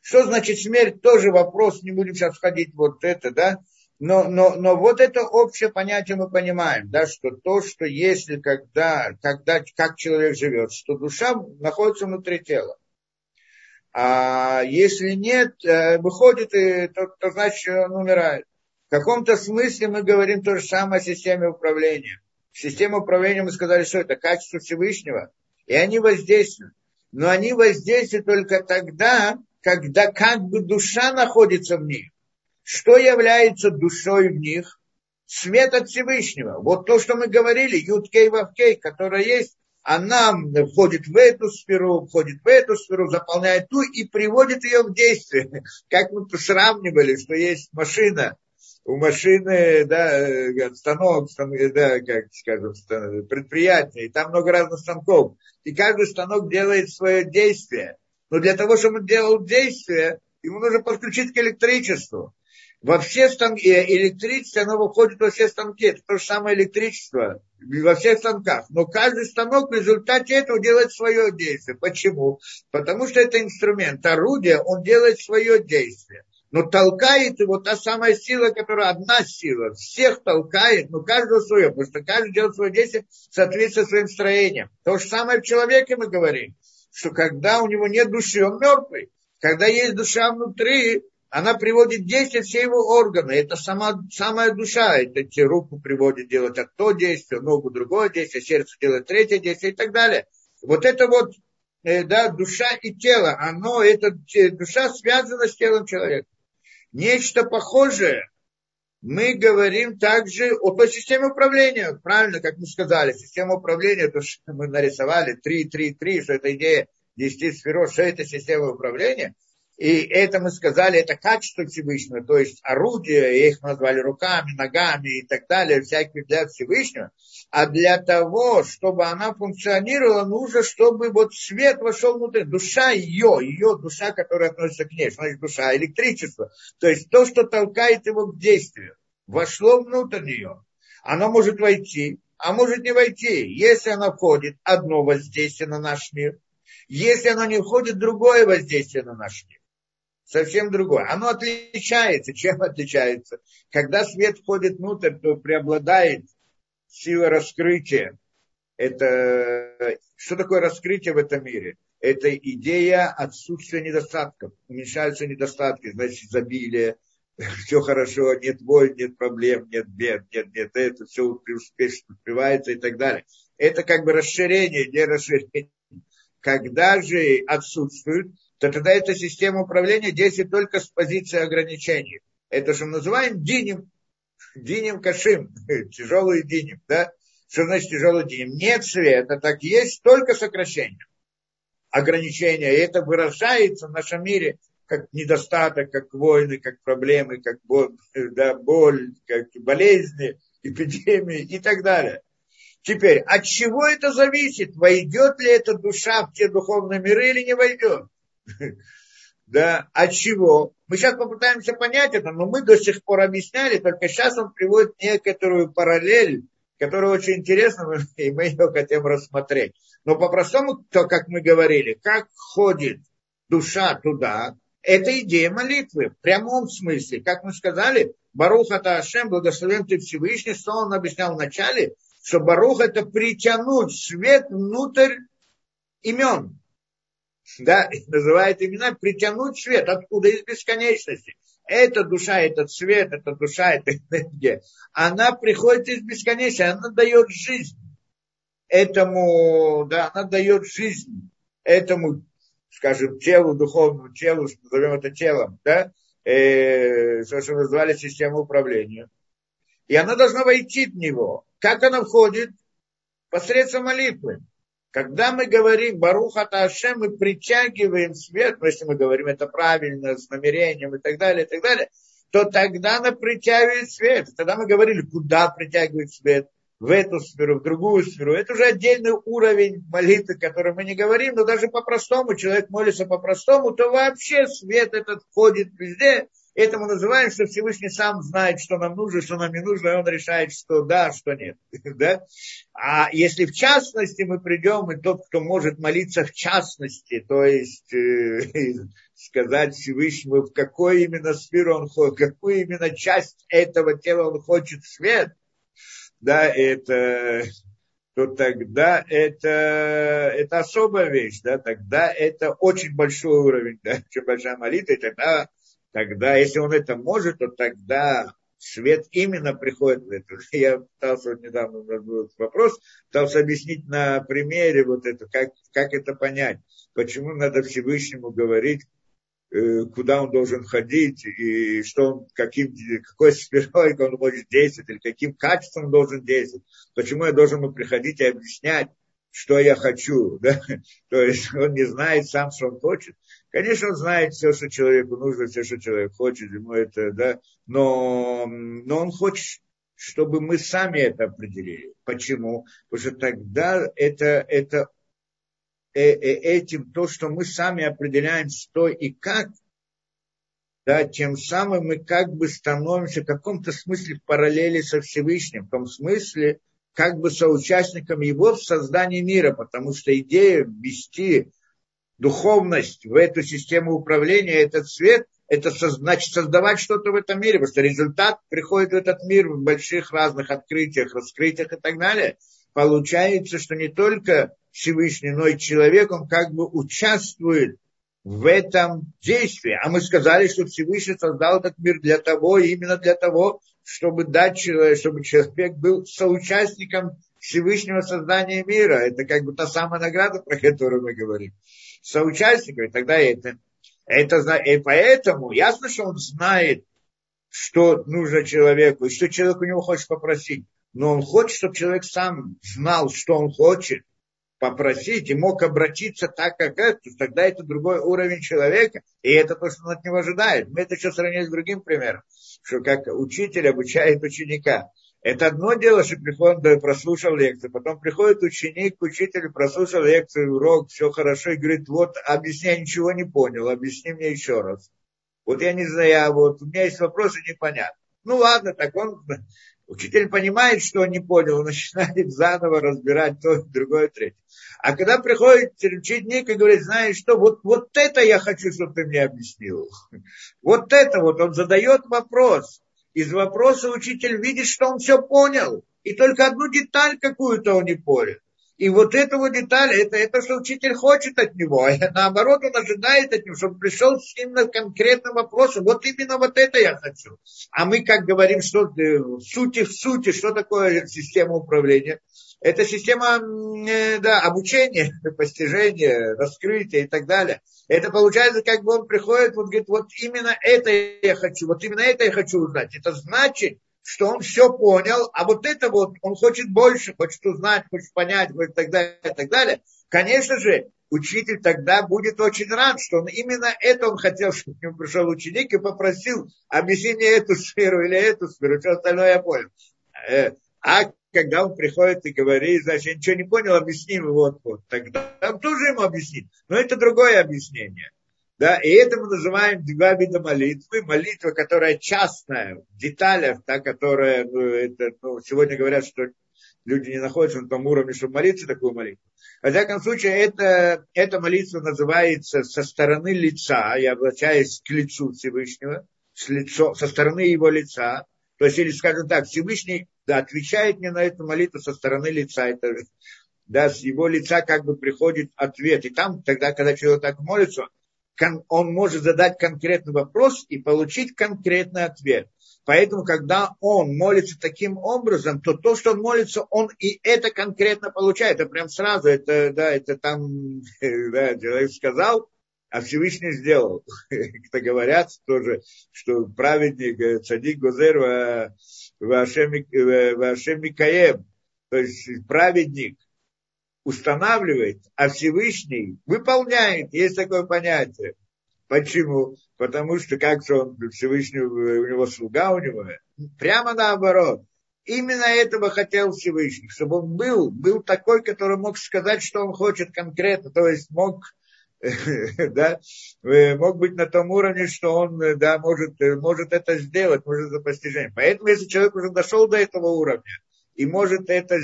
Что значит смерть, тоже вопрос, не будем сейчас входить вот это, да, но, но, но вот это общее понятие мы понимаем, да, что то, что если, когда, когда, как человек живет, что душа находится внутри тела. А если нет, э, выходит, то, то значит, он умирает. В каком-то смысле мы говорим то же самое о системе управления система управления, мы сказали, что это качество Всевышнего, и они воздействуют. Но они воздействуют только тогда, когда как бы душа находится в них. Что является душой в них? Свет от Всевышнего. Вот то, что мы говорили, Юткей Вавкей, которая есть, она входит в эту сферу, входит в эту сферу, заполняет ту и приводит ее в действие. Как мы сравнивали, что есть машина, у машины, да, э, станок, да, как скажем, предприятие, и там много разных станков. И каждый станок делает свое действие. Но для того, чтобы он делал действие, ему нужно подключить к электричеству. Во все станки, э, электричество, оно выходит во все станки. Это то же самое электричество во всех станках. Но каждый станок в результате этого делает свое действие. Почему? Потому что это инструмент. Орудие, он делает свое действие но толкает его та самая сила, которая одна сила, всех толкает, но каждого свое, потому что каждый делает свое действие в соответствии со своим строением. То же самое в человеке мы говорим, что когда у него нет души, он мертвый. Когда есть душа внутри, она приводит действие все его органы. Это сама, самая душа. Это те руку приводит делать то действие, ногу другое действие, сердце делает третье действие и так далее. Вот это вот э, да, душа и тело, оно, это, душа связана с телом человека. Нечто похожее мы говорим также о той системе управления. Правильно, как мы сказали, система управления, то, что мы нарисовали, 3, 3, 3, что это идея 10 сферот, что это система управления – и это мы сказали, это качество Всевышнего, то есть орудия, их назвали руками, ногами и так далее, всякие для Всевышнего. А для того, чтобы она функционировала, нужно, чтобы вот свет вошел внутрь. Душа ее, ее душа, которая относится к ней, значит душа, электричество. То есть то, что толкает его к действию, вошло внутрь нее. Оно может войти, а может не войти. Если она входит, одно воздействие на наш мир. Если оно не входит, другое воздействие на наш мир совсем другое. Оно отличается. Чем отличается? Когда свет входит внутрь, то преобладает сила раскрытия. Это что такое раскрытие в этом мире? это идея отсутствия недостатков. Уменьшаются недостатки, значит, изобилие, все хорошо, нет войн, нет проблем, нет бед, нет, нет, это все успешно успевается и так далее. Это как бы расширение, не расширение. Когда же отсутствует, то тогда эта система управления действует только с позиции ограничений. Это что мы называем динем, динем кашим, тяжелый динем, да? Что значит тяжелый динем? Нет света, так есть только сокращение. Ограничения. И это выражается в нашем мире как недостаток, как войны, как проблемы, как боль, да, боль как болезни, эпидемии и так далее. Теперь, от чего это зависит? Войдет ли эта душа в те духовные миры или не войдет? Да, от чего? Мы сейчас попытаемся понять это, но мы до сих пор объясняли, только сейчас он приводит некоторую параллель, которая очень интересна, и мы ее хотим рассмотреть. Но по-простому, то, как мы говорили, как ходит душа туда, это идея молитвы, в прямом смысле. Как мы сказали, Барух это Ашем, благословен ты Всевышний, что он объяснял в начале, что Барух это притянуть свет внутрь имен. Да, называет имена притянуть свет. Откуда? Из бесконечности. Эта душа, этот свет, эта душа, эта энергия, она приходит из бесконечности, она дает жизнь этому, да, она дает жизнь этому скажем, телу, духовному телу, назовем это телом, да, э, то, что назвали систему управления. И она должна войти в него. Как она входит? Посредством молитвы. Когда мы говорим Баруха Ашем, мы притягиваем свет, если мы говорим это правильно, с намерением и так далее, и так далее, то тогда она притягивает свет. Тогда мы говорили, куда притягивает свет в эту сферу, в другую сферу. Это уже отдельный уровень молитвы, о котором мы не говорим, но даже по-простому, человек молится по-простому, то вообще свет этот входит везде. Это мы называем, что Всевышний сам знает, что нам нужно, что нам не нужно, и он решает, что да, что нет. да? А если в частности мы придем, и тот, кто может молиться в частности, то есть э, сказать Всевышнему, в какой именно сферу он хочет, какую именно часть этого тела он хочет свет – да, это, то тогда это, это особая вещь, да, тогда это очень большой уровень, да, очень большая молитва, и тогда, тогда, если он это может, то тогда свет именно приходит в это. Я пытался недавно, у нас был вопрос, пытался объяснить на примере вот это, как, как это понять, почему надо Всевышнему говорить, Э, куда он должен ходить, и что он, каким, какой сферой он может действовать, или каким качеством должен действовать, почему я должен ему приходить и объяснять, что я хочу, да? то есть он не знает сам, что он хочет. Конечно, он знает все, что человеку нужно, все, что человек хочет, ему это, да, но, но он хочет, чтобы мы сами это определили. Почему? Потому что тогда это, это Э, э, этим то, что мы сами определяем, что и как, да, тем самым мы как бы становимся в каком-то смысле в параллели со Всевышним, в том смысле, как бы соучастником его в создании мира, потому что идея ввести духовность в эту систему управления, этот свет, это значит создавать что-то в этом мире, потому что результат приходит в этот мир в больших разных открытиях, раскрытиях и так далее. Получается, что не только Всевышний, но и человек, он как бы участвует в этом действии. А мы сказали, что Всевышний создал этот мир для того, именно для того, чтобы дать человек, чтобы человек был соучастником Всевышнего создания мира. Это как бы та самая награда, про которую мы говорим. Соучастником, и тогда это, это и поэтому ясно, что он знает, что нужно человеку, и что человек у него хочет попросить. Но он хочет, чтобы человек сам знал, что он хочет, попросить и мог обратиться так, как это, тогда это другой уровень человека, и это то, что он от него ожидает. Мы это еще сравнили с другим примером, что как учитель обучает ученика. Это одно дело, что приходит, да, прослушал лекцию, потом приходит ученик к учителю, прослушал лекцию, урок, все хорошо, и говорит, вот, объясни, я ничего не понял, объясни мне еще раз. Вот я не знаю, я, вот, у меня есть вопросы непонятны. Ну ладно, так он Учитель понимает, что он не понял, он начинает заново разбирать то, другое, третье. А когда приходит ученик и говорит, знаешь что, вот, вот это я хочу, чтобы ты мне объяснил. Вот это вот, он задает вопрос. Из вопроса учитель видит, что он все понял. И только одну деталь какую-то он не понял. И вот эта вот деталь, это, это что учитель хочет от него, а наоборот он ожидает от него, чтобы пришел с именно конкретным вопросом. Вот именно вот это я хочу. А мы как говорим, что э, в сути, в сути, что такое система управления? Это система э, да, обучения, постижения, раскрытия и так далее. Это получается, как бы он приходит, вот говорит, вот именно это я хочу, вот именно это я хочу узнать. Это значит, что он все понял, а вот это вот, он хочет больше, хочет узнать, хочет понять, хочет так далее, и так далее. Конечно же, учитель тогда будет очень рад, что он именно это он хотел, чтобы к нему пришел ученик и попросил, объясни мне эту сферу или эту сферу, что остальное я понял. Э, а когда он приходит и говорит, значит, я ничего не понял, объясни ему вот, вот. Тогда он тоже ему объяснит. Но это другое объяснение. Да, и это мы называем два вида молитвы. Молитва, которая частная, в деталях, та, которая, ну, это, ну, сегодня говорят, что люди не находятся на том уровне, чтобы молиться такую молитву. В всяком случае, это, эта молитва называется со стороны лица, я обращаюсь к лицу Всевышнего, с лицо, со стороны его лица. То есть, или, скажем так, Всевышний да, отвечает мне на эту молитву со стороны лица. Это, да, с его лица как бы приходит ответ. И там, тогда, когда человек так молится, он может задать конкретный вопрос и получить конкретный ответ. Поэтому, когда он молится таким образом, то то, что он молится, он и это конкретно получает. Это прям сразу, это, да, это там, да, человек сказал, а Всевышний сделал. Кто говорят тоже, что праведник, цадик Гозер, Вашем Микаем, то есть праведник, устанавливает, а Всевышний выполняет. Есть такое понятие. Почему? Потому что как же он, Всевышний, у него слуга у него, прямо наоборот. Именно этого хотел Всевышний, чтобы он был, был такой, который мог сказать, что он хочет конкретно, то есть мог, да, мог быть на том уровне, что он да, может, может это сделать, может за постижение. Поэтому, если человек уже дошел до этого уровня, и может это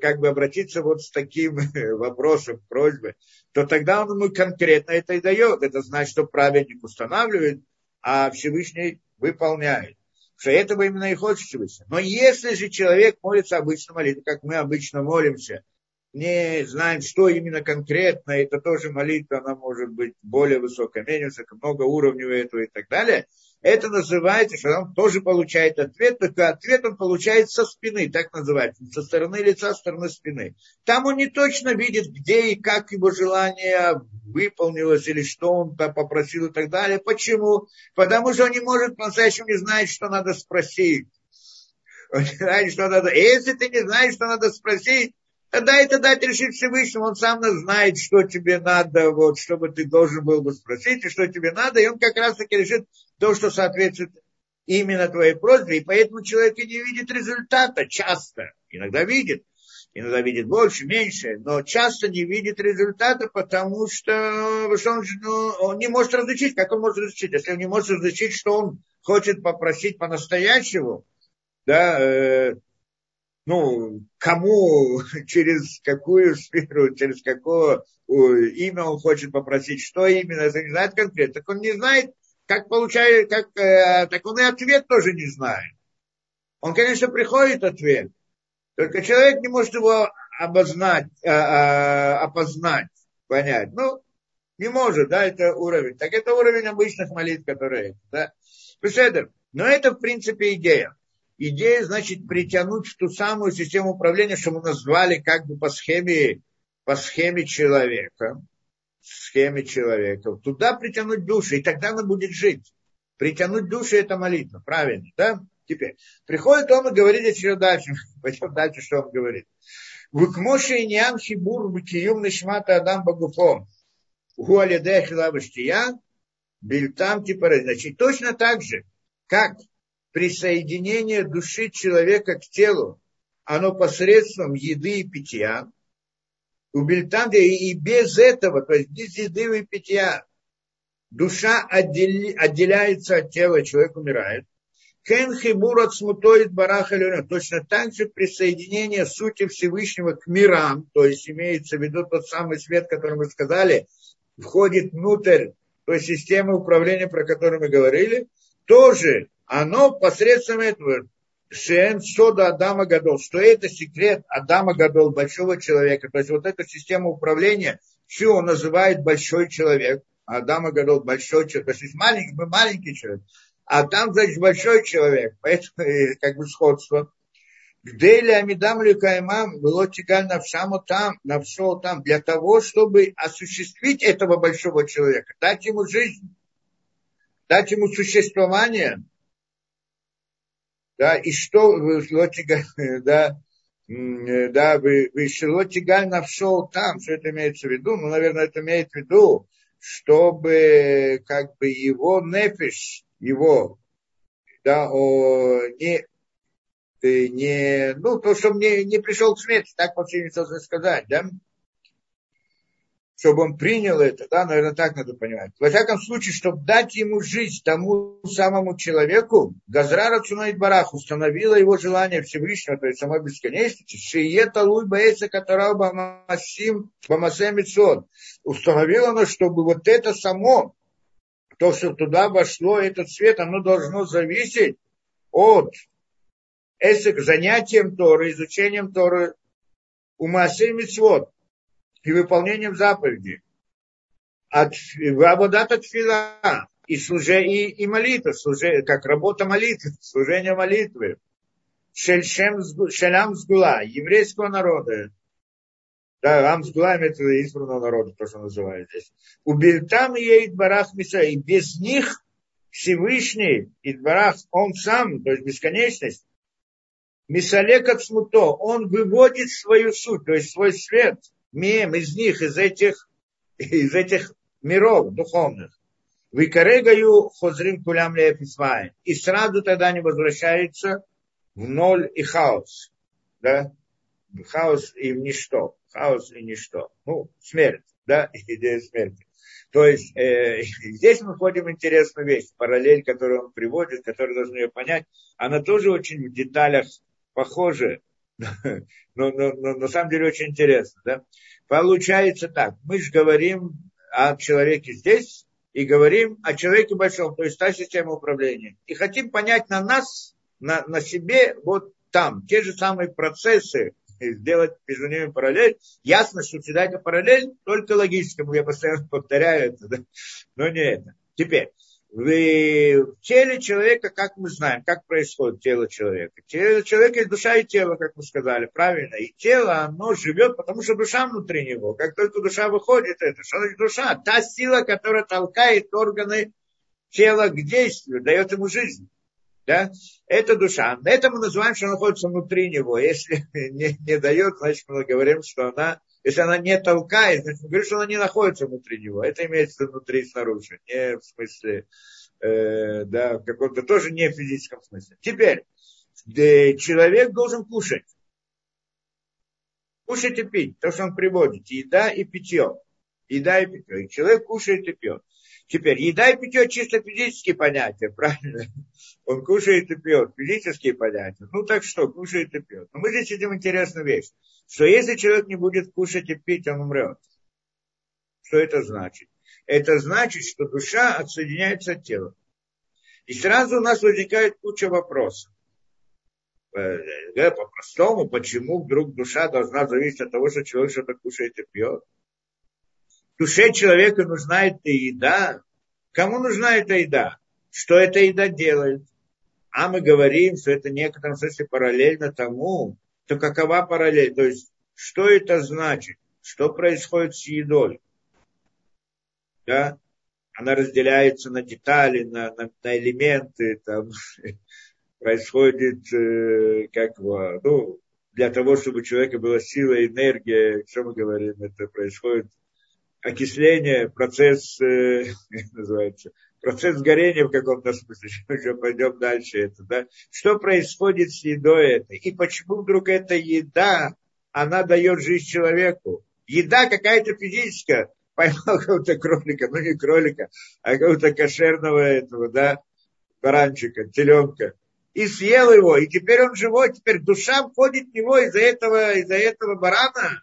как бы обратиться вот с таким вопросом, просьбой, то тогда он ему конкретно это и дает. Это значит, что праведник устанавливает, а Всевышний выполняет. Что этого именно и хочет Всевышний. Но если же человек молится обычно молитвой, как мы обычно молимся, не знаем, что именно конкретно, это тоже молитва, она может быть более высокая, менее высокая, много уровней этого и так далее – это называется, что он тоже получает ответ, только ответ он получает со спины, так называется, со стороны лица, со стороны спины. Там он не точно видит, где и как его желание выполнилось, или что он там попросил и так далее. Почему? Потому что он не может по-настоящему не знать, что надо спросить. Он не знает, что надо. Если ты не знаешь, что надо спросить, Тогда это дать решить Всевышнему, он сам знает, что тебе надо, вот, чтобы ты должен был бы спросить, и что тебе надо, и он как раз таки решит то, что соответствует именно твоей просьбе, и поэтому человек и не видит результата часто, иногда видит, иногда видит больше, меньше, но часто не видит результата, потому что, что он, ну, он не может различить, как он может различить, если он не может различить, что он хочет попросить по-настоящему, да, э, ну, кому, через какую сферу, через какое имя он хочет попросить, что именно, это не знает конкретно. Так он не знает, как получает, как, э, так он и ответ тоже не знает. Он, конечно, приходит ответ, только человек не может его обознать, э, опознать, понять. Ну, не может, да, это уровень. Так это уровень обычных молитв, которые, да. Беседер. Но это, в принципе, идея. Идея, значит, притянуть в ту самую систему управления, что мы назвали как бы по схеме, по схеме человека, схеме человека. Туда притянуть души, и тогда она будет жить. Притянуть души – это молитва, правильно, да? Теперь, приходит он и говорит еще дальше. Пойдем дальше, что он говорит. Выкмоши и ниан хибур бекиюм нишмата адам багуфом. Гуалидех лаваштия, бильтам типа Значит, точно так же, как присоединение души человека к телу, оно посредством еды и питья, у Бельтанга и без этого, то есть без еды и питья, душа отделяется от тела, человек умирает. Кен хибурат смутоид бараха Точно так же присоединение сути Всевышнего к мирам, то есть имеется в виду тот самый свет, который мы сказали, входит внутрь той системы управления, про которую мы говорили, тоже оно посредством этого Шен Сода Адама Гадол, что это секрет Адама Гадол, большого человека. То есть вот эта система управления, все он называет большой человек. Адама Гадол большой человек. То есть маленький, мы маленький человек. А там, значит, большой человек. Поэтому как бы сходство. Где ли Амидам Люкаймам было тигаль навшаму там, навшел там, для того, чтобы осуществить этого большого человека, дать ему жизнь, дать ему существование, да, и что да, да, вы, вы Шилотигаль навшел там, что это имеется в виду? Ну, наверное, это имеет в виду, чтобы как бы его нефиш, его, да, о, не, не, ну, то, что мне не пришел к смерти, так вообще не сказать, да? Чтобы он принял это, да, наверное, так надо понимать. Во всяком случае, чтобы дать ему жизнь тому самому человеку, Газрара Цунаид Барах установила его желание Всевышнего, то есть самой бесконечности, Шиета Луй Баэса Катарал Бамасим Бамасемицон. Установила она, чтобы вот это само, то, что туда вошло, этот свет, оно должно зависеть от эсек занятием Торы, изучением Торы, у Масей Мицвод, и выполнением заповедей. От Абадата Тфила и, служе, и, и молитва, служе, как работа молитвы, служение молитвы. Шельшем, шелям сгула, еврейского народа. Да, ам сгула это избранного народа, то, что называют здесь. Убильтам ей барах миса, и без них Всевышний, Идбарах, он сам, то есть бесконечность, Мисалек от смуто, он выводит свою суть, то есть свой свет – мем из них, из этих, из этих миров духовных. Викарегаю хозрим кулям леефисвайн. И сразу тогда они возвращаются в ноль и хаос. Да? Хаос и в ничто. Хаос и ничто. Ну, смерть. Да? Идея смерти. То есть э, здесь мы входим в интересную вещь, параллель, которую он приводит, которую должны ее понять. Она тоже очень в деталях похожа но, но, но на самом деле очень интересно. Да? Получается так, мы же говорим о человеке здесь и говорим о человеке большом, то есть та система управления. И хотим понять на нас, на, на себе, вот там, те же самые процессы, сделать между ними параллель. Ясно, что всегда это параллель, только логическому, я постоянно повторяю это, да? но не это. Теперь, в теле человека, как мы знаем, как происходит тело человека. Тело человека есть душа и тело, как мы сказали, правильно. И тело, оно живет, потому что душа внутри него. Как только душа выходит, это что значит душа? Та сила, которая толкает органы тела к действию, дает ему жизнь. Да? Это душа. Это мы называем, что она находится внутри него. Если не, не дает, значит мы говорим, что она если она не толкает, значит, мы что она не находится внутри него. Это имеется внутри и снаружи. Не в смысле, э, да, в каком-то тоже не в физическом смысле. Теперь, человек должен кушать. Кушать и пить, то, что он приводит. Еда и питье. Еда и питье. И человек кушает и пьет. Теперь, еда и питье чисто физические понятия, правильно? Он кушает и пьет, физические понятия. Ну так что, кушает и пьет. Но мы здесь видим интересную вещь, что если человек не будет кушать и пить, он умрет. Что это значит? Это значит, что душа отсоединяется от тела. И сразу у нас возникает куча вопросов. Э, по-простому, почему вдруг душа должна зависеть от того, что человек что-то кушает и пьет? Душе человека нужна эта еда. Кому нужна эта еда? Что эта еда делает? А мы говорим, что это в некотором смысле параллельно тому, то какова параллель? То есть, что это значит? Что происходит с едой? Да? Она разделяется на детали, на, на, на элементы, там, происходит, э, как ну, для того, чтобы у человека была сила, энергия, что мы говорим, это происходит окисление, процесс, э, называется, процесс горения в каком-то смысле, еще пойдем дальше это, да, что происходит с едой этой, и почему вдруг эта еда, она дает жизнь человеку. Еда какая-то физическая, поймал какого-то кролика, ну не кролика, а какого-то кошерного этого, да, баранчика, теленка, и съел его, и теперь он живой, теперь душа входит в него из-за этого, из-за этого барана.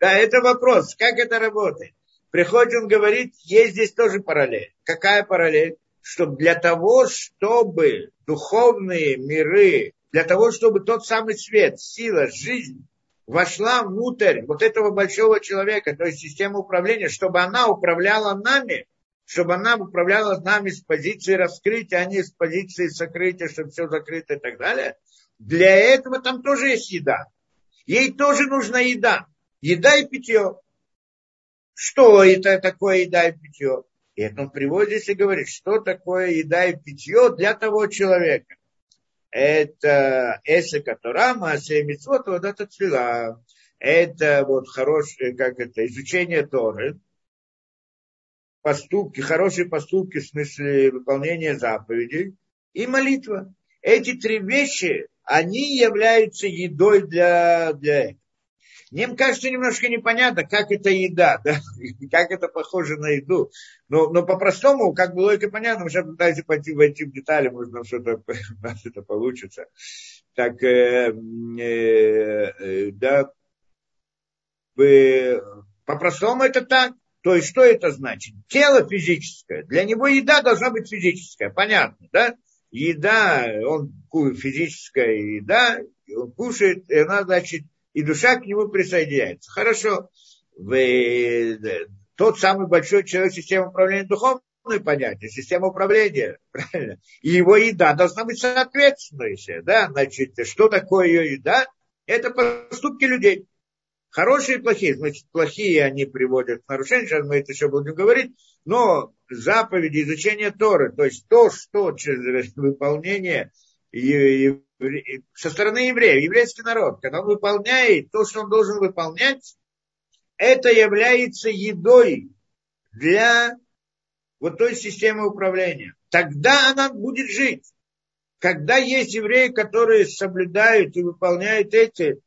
Да, это вопрос, как это работает. Приходит он говорит, есть здесь тоже параллель. Какая параллель? что для того, чтобы духовные миры, для того, чтобы тот самый свет, сила, жизнь вошла внутрь вот этого большого человека, то есть системы управления, чтобы она управляла нами, чтобы она управляла нами с позиции раскрытия, а не с позиции сокрытия, чтобы все закрыто и так далее. Для этого там тоже есть еда. Ей тоже нужна еда. Еда и питье. Что это такое еда и питье? И это он приводит здесь и говорит, что такое еда и питье для того человека. Это эсека Тора, Маасе Митцвот, вот это цвела. Это вот хорошее, как это, изучение Торы, поступки, хорошие поступки в смысле выполнения заповедей и молитва. Эти три вещи, они являются едой для, для этого. Мне кажется немножко непонятно, как это еда, да? как это похоже на еду. Но, но по-простому, как бы логика понятна, мы сейчас пытаемся пойти, войти в детали, может, нам что-то у нас это получится. Так, э, э, э, да, по-простому это так. То есть, что это значит? Тело физическое. Для него еда должна быть физическая, понятно, да? Еда, он физическая еда, он кушает, и она, значит, и душа к нему присоединяется. Хорошо. Вы, тот самый большой человек системы управления духовной понятие, система управления, правильно? И его еда должна быть соответствующая, да? Значит, что такое ее еда? Это поступки людей. Хорошие и плохие. Значит, плохие они приводят к нарушению, сейчас мы это еще будем говорить, но заповеди, изучение Торы, то есть то, что через выполнение со стороны евреев, еврейский народ, когда он выполняет то, что он должен выполнять, это является едой для вот той системы управления. Тогда она будет жить. Когда есть евреи, которые соблюдают и выполняют эти,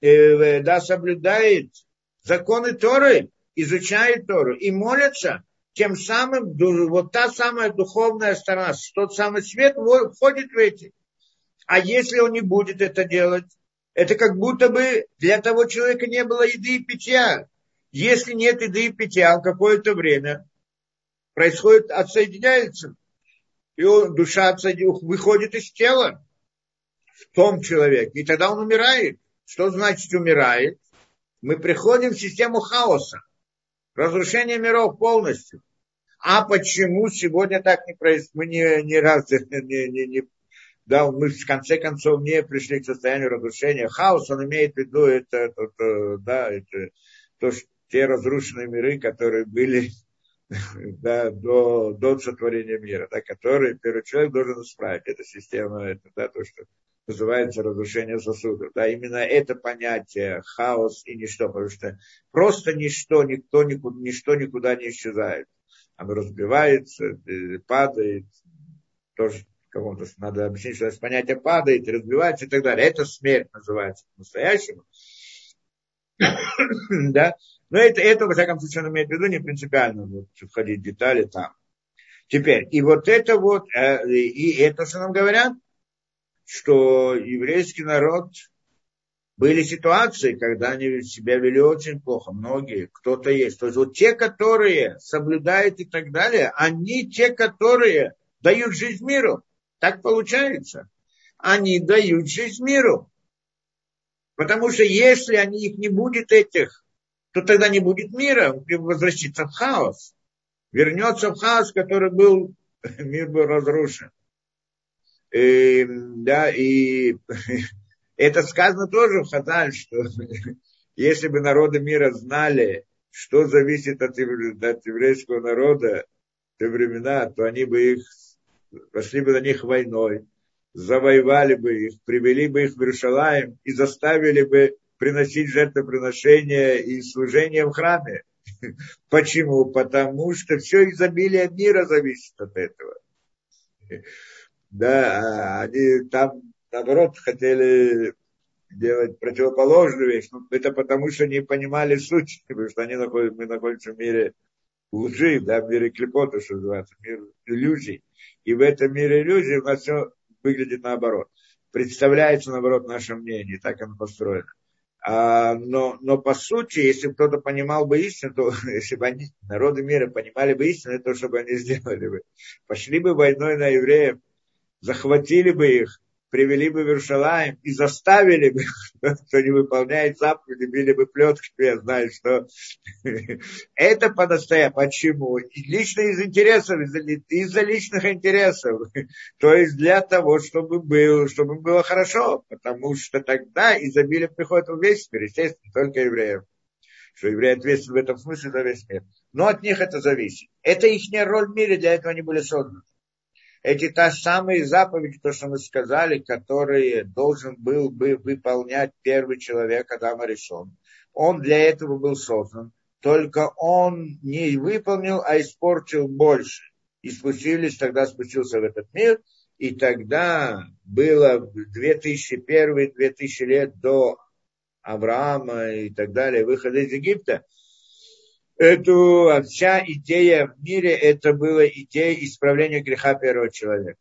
э, да, соблюдают законы Торы, изучают Тору и молятся, тем самым вот та самая духовная сторона, тот самый свет входит в эти. А если он не будет это делать, это как будто бы для того человека не было еды и питья. Если нет еды и питья, какое-то время происходит, отсоединяется. И он, душа выходит из тела в том человеке. И тогда он умирает. Что значит умирает? Мы приходим в систему хаоса. Разрушение миров полностью. А почему сегодня так не происходит? Мы не, не раз не, не, не, да, мы в конце концов не пришли к состоянию разрушения. Хаос, он имеет в виду это, это, это да, это то, что те разрушенные миры, которые были да, до, до сотворения мира, да, которые первый человек должен исправить. Это система, это да, то, что называется разрушение сосудов. Да, именно это понятие хаос и ничто, потому что просто ничто, никто, никуда, ничто никуда не исчезает. Оно разбивается, э, падает, тоже каком-то, надо объяснить, что понятие падает, разбивается и так далее. Это смерть называется по-настоящему. да? Но это, это, во всяком случае, он имеет в виду не принципиально вот, входить в детали там. Теперь, и вот это вот, э, и это, что нам говорят, что еврейский народ, были ситуации, когда они себя вели очень плохо, многие, кто-то есть. То есть вот те, которые соблюдают и так далее, они те, которые дают жизнь миру. Так получается. Они дают жизнь миру. Потому что если они, их не будет этих, то тогда не будет мира, возвратится в хаос. Вернется в хаос, который был, мир был разрушен. И, да, и это сказано тоже в Хазаль, что если бы народы мира знали, что зависит от, от еврейского народа те времена, то они бы их пошли бы на них войной, завоевали бы их, привели бы их в Иерушалаем и заставили бы приносить жертвоприношения и служение в храме. Почему? Потому что все изобилие мира зависит от этого. Да, они там, наоборот, хотели делать противоположную вещь. Но это потому, что не понимали суть, потому что они находят, мы находимся в мире лжи, да, в мире клепота, что называется, мир иллюзий. И в этом мире иллюзий у нас все выглядит наоборот. Представляется, наоборот, наше мнение, так оно построено. А, но, но по сути, если кто-то понимал бы истину, то если бы они, народы мира понимали бы истину, то что бы они сделали бы? Пошли бы войной на евреев, захватили бы их, привели бы в Иерушалаем и заставили бы, кто не выполняет заповеди, били бы плетки, я знаю, что это по-настоящему. Почему? Лично из интересов, из-за личных интересов. То есть для того, чтобы, был, чтобы было хорошо, потому что тогда изобилие приходит в весь мир, естественно, только евреев. Что евреи ответственны в этом смысле за весь мир. Но от них это зависит. Это их роль в мире, для этого они были созданы эти та самые заповеди, то, что мы сказали, которые должен был бы выполнять первый человек Адама Решон. Он для этого был создан. Только он не выполнил, а испортил больше. И спустились, тогда спустился в этот мир. И тогда было 2001-2000 лет до Авраама и так далее, выхода из Египта – эту, вся идея в мире, это была идея исправления греха первого человека.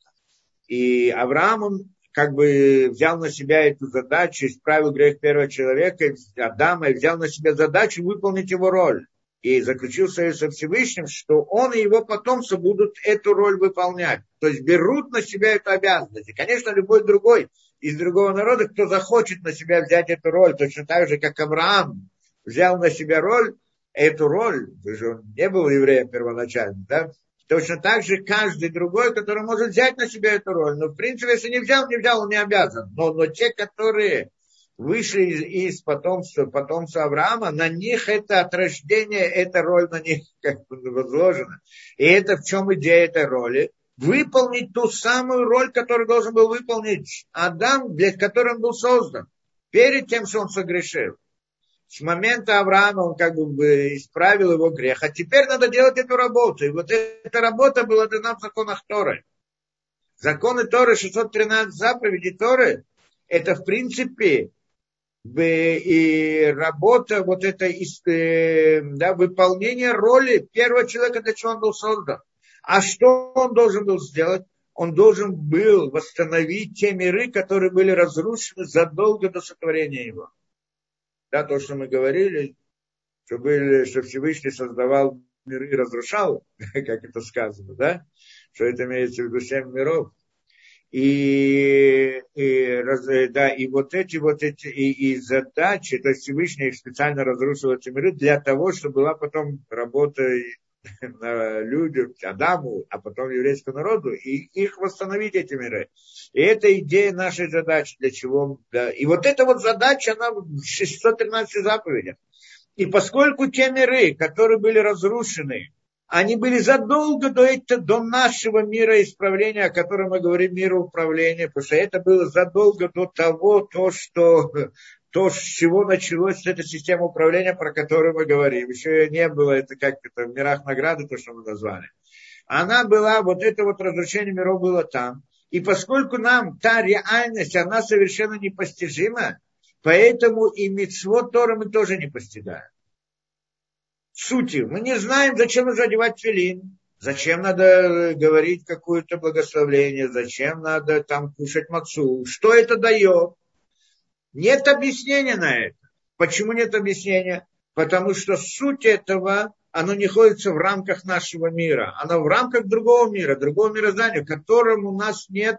И Авраам, он как бы взял на себя эту задачу, исправил грех первого человека, Адама, и взял на себя задачу выполнить его роль. И заключил союз со Всевышним, что он и его потомцы будут эту роль выполнять. То есть берут на себя эту обязанность. И, конечно, любой другой из другого народа, кто захочет на себя взять эту роль, точно так же, как Авраам взял на себя роль, эту роль, потому что он не был евреем первоначально, да, точно так же каждый другой, который может взять на себя эту роль. Но, в принципе, если не взял, не взял, он не обязан. Но, но те, которые вышли из, из потомства, потомства Авраама, на них это от рождения, эта роль на них как бы возложена. И это в чем идея этой роли? Выполнить ту самую роль, которую должен был выполнить Адам, для которой он был создан, перед тем, что он согрешил с момента Авраама он как бы исправил его грех. А теперь надо делать эту работу. И вот эта работа была дана в законах Торы. Законы Торы, 613 заповедей Торы, это в принципе и работа, вот это э, да, выполнение роли первого человека, для чего он был создан. А что он должен был сделать? Он должен был восстановить те миры, которые были разрушены задолго до сотворения его. Да, то, что мы говорили, что, были, что Всевышний создавал миры и разрушал, как это сказано, да? Что это имеется в виду семь миров. И, и, да, и вот эти вот эти и, и задачи, то есть Всевышний специально разрушил эти миры для того, чтобы была потом работа людям, Адаму, а потом еврейскому народу, и их восстановить эти миры. И это идея нашей задачи, для чего... Да. И вот эта вот задача, она в 613 заповедях. И поскольку те миры, которые были разрушены, они были задолго до, этого, до нашего мира исправления, о котором мы говорим, мира управления, потому что это было задолго до того, то, что то, с чего началась эта система управления, про которую мы говорим. Еще не было, это как это в мирах награды, то, что мы назвали. Она была, вот это вот разрушение миров было там. И поскольку нам та реальность, она совершенно непостижима, поэтому и митцвот Тора мы тоже не постигаем. Сути, мы не знаем, зачем нужно одевать филин, зачем надо говорить какое-то благословление, зачем надо там кушать мацу, что это дает. Нет объяснения на это. Почему нет объяснения? Потому что суть этого, оно не находится в рамках нашего мира. Оно в рамках другого мира, другого мироздания, в котором у нас нет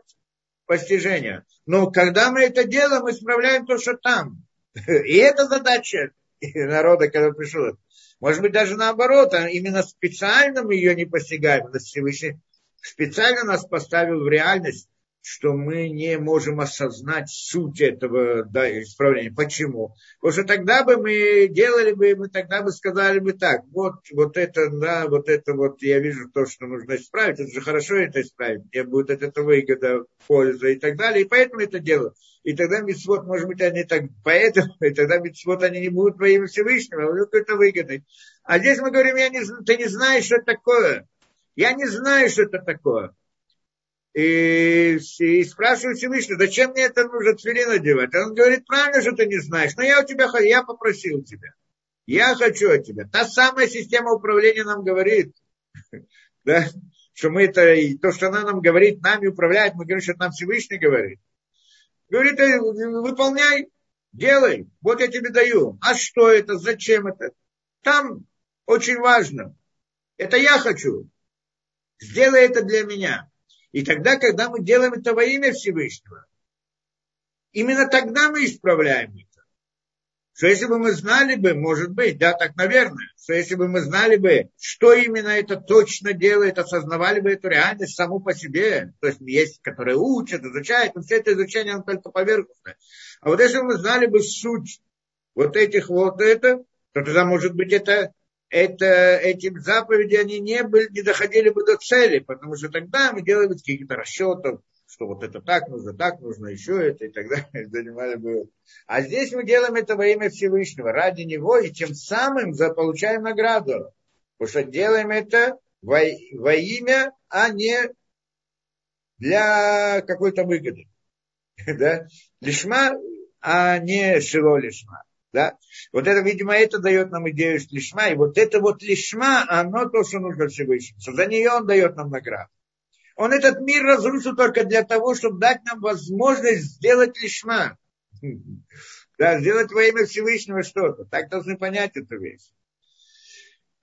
постижения. Но когда мы это делаем, мы справляем то, что там. И это задача народа, когда пришел. Может быть, даже наоборот, а именно специально мы ее не постигаем. Всевышний специально нас поставил в реальность, что мы не можем осознать суть этого да, исправления. Почему? Потому что тогда бы мы делали бы, мы тогда бы сказали бы так, вот, вот это, да, вот это вот, я вижу то, что нужно исправить, это же хорошо это исправить, мне будет от этого выгода, польза и так далее, и поэтому это делаю. И тогда митцвот, может быть, они так, поэтому, и тогда митцвот они не будут во имя Всевышнего, а какой-то выгодой. А здесь мы говорим, я не, ты не знаешь, что это такое. Я не знаю, что это такое и, и спрашиваю Всевышний, зачем мне это нужно тфилин одевать? Он говорит, правильно, что ты не знаешь, но я у тебя, я попросил тебя. Я хочу от тебя. Та самая система управления нам говорит, да, что мы это, и то, что она нам говорит, нами управляет, мы говорим, что нам Всевышний говорит. Говорит, выполняй. делай, вот я тебе даю. А что это, зачем это? Там очень важно. Это я хочу. Сделай это для меня. И тогда, когда мы делаем это во имя Всевышнего, именно тогда мы исправляем это. Что если бы мы знали бы, может быть, да, так наверное, что если бы мы знали бы, что именно это точно делает, осознавали бы эту реальность саму по себе, то есть есть, которые учат, изучают, но все это изучение, оно только поверхностное. А вот если бы мы знали бы суть вот этих вот это, то тогда, может быть, это это, эти заповеди, они не, были, не доходили бы до цели, потому что тогда мы делали какие-то расчеты, что вот это так нужно, так нужно, еще это и так далее, занимали бы. А здесь мы делаем это во имя Всевышнего, ради Него, и тем самым получаем награду. Потому что делаем это во, во имя, а не для какой-то выгоды. Да? Лишма, а не шило лишма. Да? Вот это, видимо, это дает нам идею лишма. И вот это вот лишма, оно то, что нужно Всевышнему. За нее он дает нам награду. Он этот мир разрушил только для того, чтобы дать нам возможность сделать лишма. Да, сделать во имя Всевышнего что-то. Так должны понять эту вещь.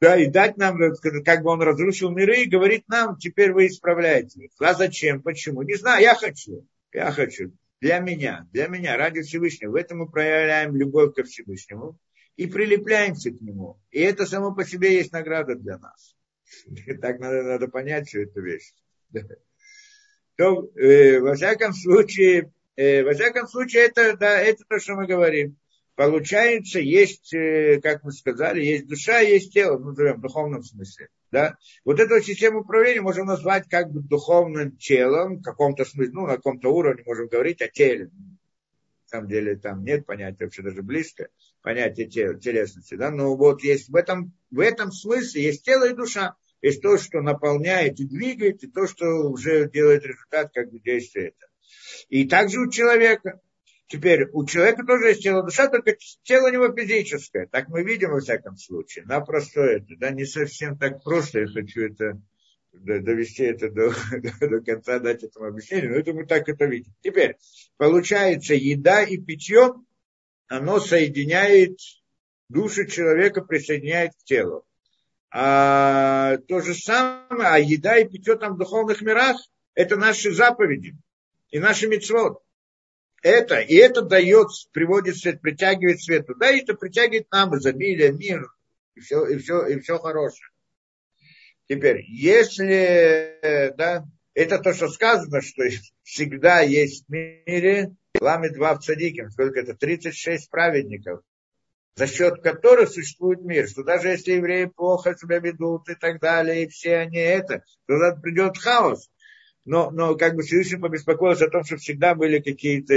Да, и дать нам, как бы он разрушил миры, и говорит нам, теперь вы исправляете. А зачем? Почему? Не знаю, я хочу. Я хочу для меня, для меня, ради Всевышнего. В этом мы проявляем любовь ко Всевышнему и прилепляемся к нему. И это само по себе есть награда для нас. Так надо, надо понять всю эту вещь. То, э, во всяком случае, э, во всяком случае, это, да, это то, что мы говорим. Получается, есть, э, как мы сказали, есть душа, есть тело, ну, в духовном смысле. Да? Вот эту систему управления можем назвать как бы духовным телом, в каком-то смысле, ну, на каком-то уровне можем говорить о теле. На самом деле там нет понятия вообще даже близко, понятия телесности. Да? Но вот есть в этом, в этом смысле есть тело и душа. Есть то, что наполняет и двигает, и то, что уже делает результат как бы действия. И также у человека. Теперь у человека тоже есть тело душа, только тело у него физическое. Так мы видим во всяком случае. На простое это, да, не совсем так просто. Я хочу это довести это до, до конца, дать этому объяснение. Но это мы так это видим. Теперь, получается, еда и питье, оно соединяет душу человека, присоединяет к телу. А то же самое, а еда и питье там в духовных мирах, это наши заповеди и наши мецвод это, и это дает, приводит свет, притягивает свет туда, и это притягивает нам изобилие, мир, и все, и все, и все хорошее. Теперь, если, да, это то, что сказано, что всегда есть в мире ламит два в цадиким, сколько это, 36 праведников, за счет которых существует мир, что даже если евреи плохо себя ведут и так далее, и все они это, то придет хаос но, но как бы Всевышний побеспокоился о том, что всегда были какие-то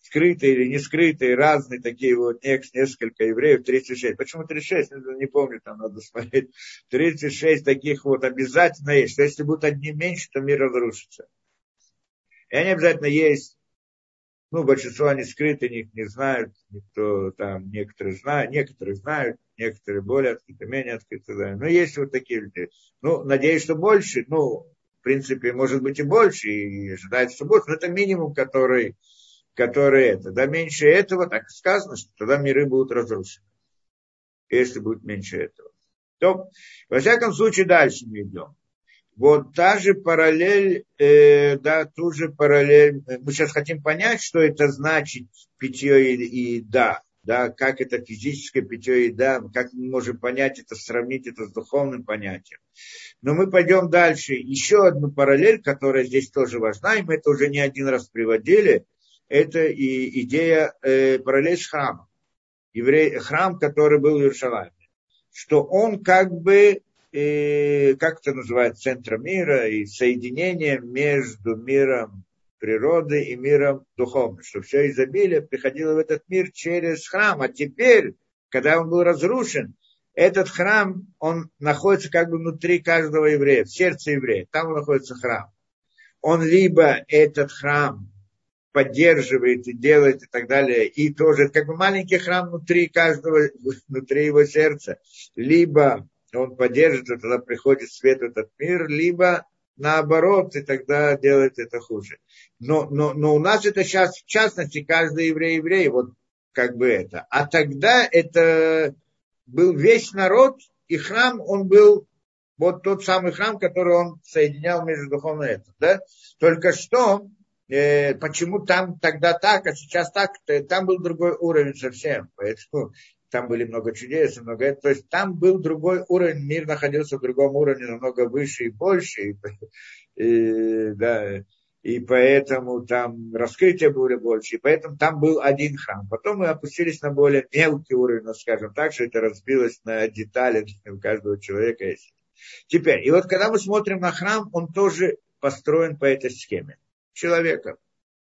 скрытые или не скрытые, разные такие вот несколько евреев, 36. Почему 36? Не помню, там надо смотреть. 36 таких вот обязательно есть. Что если будут одни меньше, то мир разрушится. И они обязательно есть. Ну, большинство они скрыты, них не знают, никто там, некоторые знают, некоторые знают, некоторые более открыты, менее открыты. Да. Но есть вот такие люди. Ну, надеюсь, что больше, ну, принципе, может быть и больше, и ожидается, что будет, но это минимум, который, который это. Да меньше этого, так сказано, что тогда миры будут разрушены. Если будет меньше этого. То, во всяком случае, дальше мы идем. Вот та же параллель, э, да, ту же параллель, мы сейчас хотим понять, что это значит питье и, и да да, как это физическое питье еда, как мы можем понять это, сравнить это с духовным понятием. Но мы пойдем дальше. Еще одну параллель, которая здесь тоже важна, и мы это уже не один раз приводили, это и идея э, параллель с храмом. Еврей, храм, который был в Иерусалиме. Что он как бы, э, как это называют, центром мира и соединением между миром природы и миром духовным, что все изобилие приходило в этот мир через храм. А теперь, когда он был разрушен, этот храм, он находится как бы внутри каждого еврея, в сердце еврея. Там находится храм. Он либо этот храм поддерживает и делает и так далее, и тоже как бы маленький храм внутри каждого, внутри его сердца, либо он поддерживает, и тогда приходит свет в этот мир, либо наоборот, и тогда делает это хуже. Но, но, но у нас это сейчас, в частности, каждый еврей еврей. Вот как бы это. А тогда это был весь народ, и храм, он был вот тот самый храм, который он соединял между духовным и этим. Да? Только что, э, почему там тогда так, а сейчас так, там был другой уровень совсем. Поэтому там были много чудес, много. То есть там был другой уровень, мир находился в другом уровне, намного выше и больше. И, и, да, и поэтому там раскрытие было больше, и поэтому там был один храм. Потом мы опустились на более мелкий уровень, ну, скажем так, что это разбилось на детали у каждого человека есть. Теперь, и вот когда мы смотрим на храм, он тоже построен по этой схеме. Человека,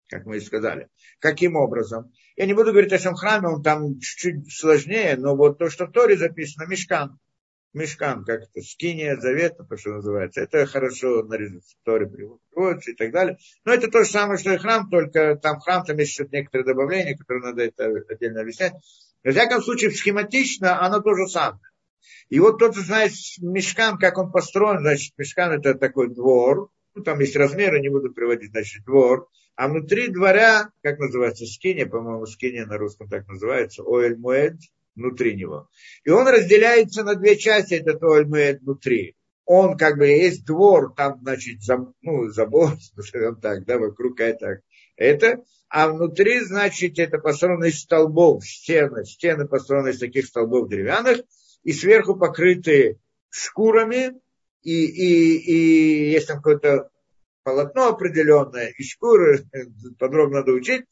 как мы и сказали. Каким образом? Я не буду говорить о всем храме, он там чуть-чуть сложнее, но вот то, что в Торе записано, мешкан. Мешкан, как это, скиния завета, то, что называется. Это хорошо нарезано в Торе приводится и так далее. Но это то же самое, что и храм, только там храм, там есть некоторые добавления, которые надо это отдельно объяснять. В всяком случае, схематично оно то же самое. И вот тот, кто знает мешкан, как он построен, значит, мешкан это такой двор, ну, там есть размеры, не буду приводить, значит, двор, а внутри дворя, как называется, скиния, по-моему, скиния на русском так называется, оэль муэд, внутри него. И он разделяется на две части, этот оэль муэд внутри. Он как бы есть двор, там, значит, зам, ну, забор, назовем так, да, вокруг это, это, а внутри, значит, это построено из столбов, стены, стены построены из таких столбов деревянных, и сверху покрыты шкурами, и, и, и есть там какое-то полотно определенное, и шкуры, подробно надо учить,